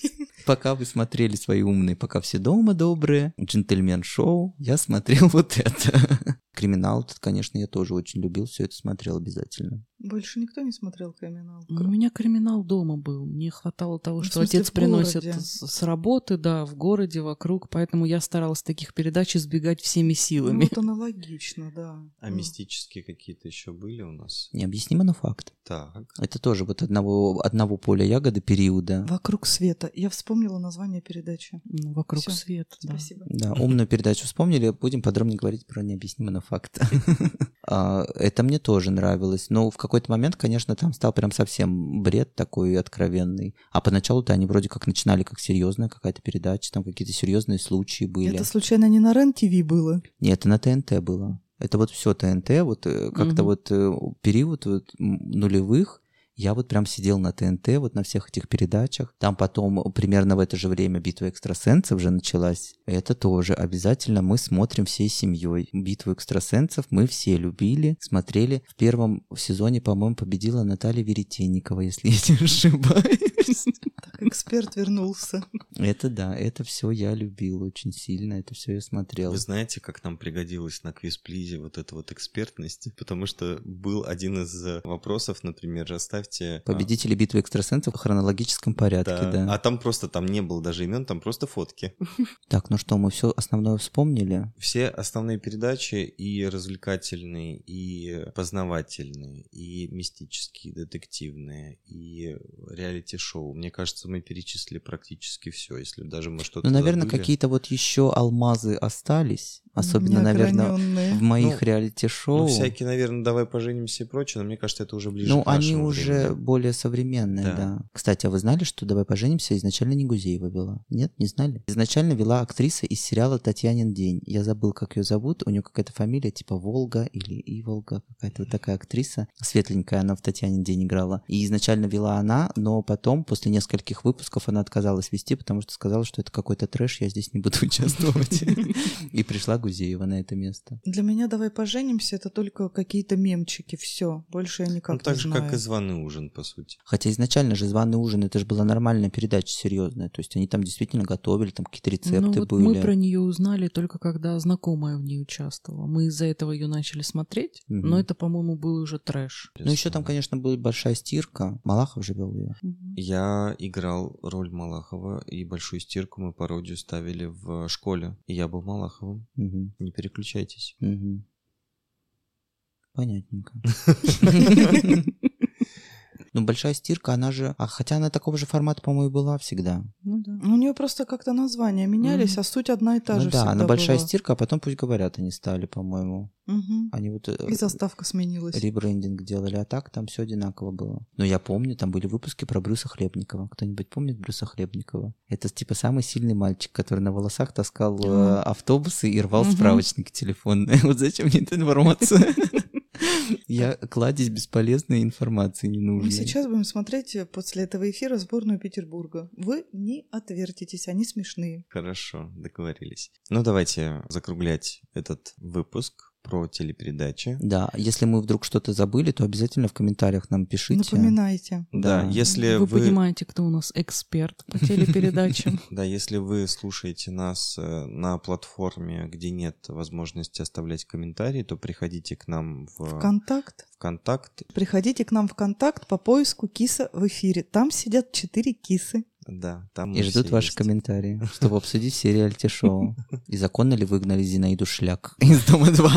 Пока вы смотрели свои умные, пока все дома добрые, джентльмен-шоу, я смотрел вот это. Криминал, конечно, я тоже очень любил, все это смотрел обязательно. Больше никто не смотрел криминал. У меня криминал дома был. Мне хватало того, Ну, что смысле, отец приносит с, с работы, да, в городе, вокруг. Поэтому я старалась таких передач избегать всеми Ну, силами. вот аналогично, да. А мистические какие-то еще были у нас? Необъяснимо, но факт. Так. Это тоже вот одного, одного поля ягоды периода. Вокруг света. Я вспомнила название передачи. Ну, Вокруг Всё, света, да. Спасибо. Да, умную передачу вспомнили, будем подробнее говорить про необъяснимо, но факт. А, Это мне тоже нравилось, но в какой-то момент, конечно, там стал прям совсем бред такой откровенный. А поначалу-то они вроде как начинали как серьезная какая-то передача, там какие-то серьезные случаи были. Это случайно не на РЕН-ТВ было? Нет, это на ТНТ было. Это вот все ТНТ, вот э, как-то Мгм. вот э, период вот нулевых, я вот прям сидел на ТНТ, вот на всех этих передачах. Там потом примерно в это же время битва экстрасенсов уже началась. Это тоже обязательно мы смотрим всей семьей. Битву экстрасенсов мы все любили, смотрели. В первом сезоне, по-моему, победила Наталья Веретенникова, если я не ошибаюсь. Так, эксперт вернулся. Это да, это все я любил очень сильно, это все я смотрел. Вы знаете, как нам пригодилась на квиз-плизе вот эта вот экспертность? Потому что был один из вопросов, например, оставьте... а, Победители битвы экстрасенсов в хронологическом порядке, да. да. А там просто, там не было даже имен, там просто фотки. Так, ну что, мы все основное вспомнили? Все основные передачи и развлекательные, и познавательные, и мистические, детективные, и реалити-шоу. Мне кажется, мы перечислили практически все, если даже мы что-то Ну, наверное, какие-то вот еще алмазы остались, особенно, наверное, Неограненные. в моих Ну, реалити-шоу. Ну, всякие, наверное, давай поженимся и прочее, но мне кажется, это уже ближе Ну, к они нашему уже более современные, Да. да. Кстати, а вы знали, что «Давай поженимся» изначально не Гузеева вела? Нет, не знали? Изначально вела актриса из сериала «Татьянин день». Я забыл, как ее зовут. У нее какая-то фамилия типа Волга или Иволга, какая-то вот такая актриса. Светленькая она в «Татьянин день» играла. И изначально вела она, но потом, после нескольких выпусков, она отказалась вести, потому что сказала, что это какой-то трэш, я здесь не буду участвовать. И пришла Гузеева на это место. Для меня «Давай поженимся» — это только какие-то мемчики, все. Больше я никак Ну, так не же, знаю. как и званый ужин, по сути. Хотя изначально же «Званый ужин» это же была нормальная передача, серьезная. То есть они там действительно готовили, там какие-то рецепты Ну, вот были. мы про нее узнали только когда знакомая в ней участвовала. Мы из-за этого ее начали смотреть, Мгм. но это, по-моему, был уже трэш. Ну, еще там, конечно, была большая стирка. Малахов же вел ее. Мгм. Я играл роль Малахова, и большую стирку мы пародию ставили в школе. И я был Малаховым. Мгм. Не переключайтесь. Мгм. Понятненько. Ну, большая стирка, она же... А хотя она такого же формата, по-моему, и была всегда. Ну да. У нее просто как-то названия менялись, Мгм. а суть одна и та ну же да, всегда она большая была. стирка, а потом пусть говорят, они стали, по-моему. Мгм. Они вот э, И заставка сменилась. ребрендинг делали, а так там все одинаково было. Но я помню, там были выпуски про Брюса Хлебникова. Кто-нибудь помнит Брюса Хлебникова? Это типа самый сильный мальчик, который на волосах таскал А. автобусы и рвал Мгм. справочники телефонные. Вот зачем мне эта информация? Я кладезь бесполезной информации Мы ненужной. сейчас будем смотреть после этого эфира сборную Петербурга. Вы не отвертитесь, они смешные. Хорошо, договорились. Ну, давайте закруглять этот выпуск про телепередачи. Да, если мы вдруг что-то забыли, то обязательно в комментариях нам пишите. Напоминайте. Да, Да. если вы, вы... понимаете, кто у нас эксперт по телепередачам. Да, если вы слушаете нас э, на платформе, где нет возможности оставлять комментарии, то приходите к нам в Контакт. ВКонтакт. Приходите к нам в контакт по поиску киса в эфире. Там сидят четыре кисы. Да, там И ждут ваши есть. комментарии, чтобы обсудить все реалити-шоу. И законно ли выгнали Зинаиду Шляк из Дома 2?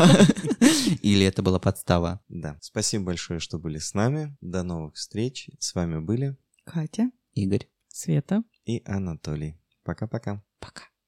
Или это была подстава? Да, спасибо большое, что были с нами. До новых встреч. С вами были Катя. Игорь. Света. и Анатолий. Пока-пока. Пока.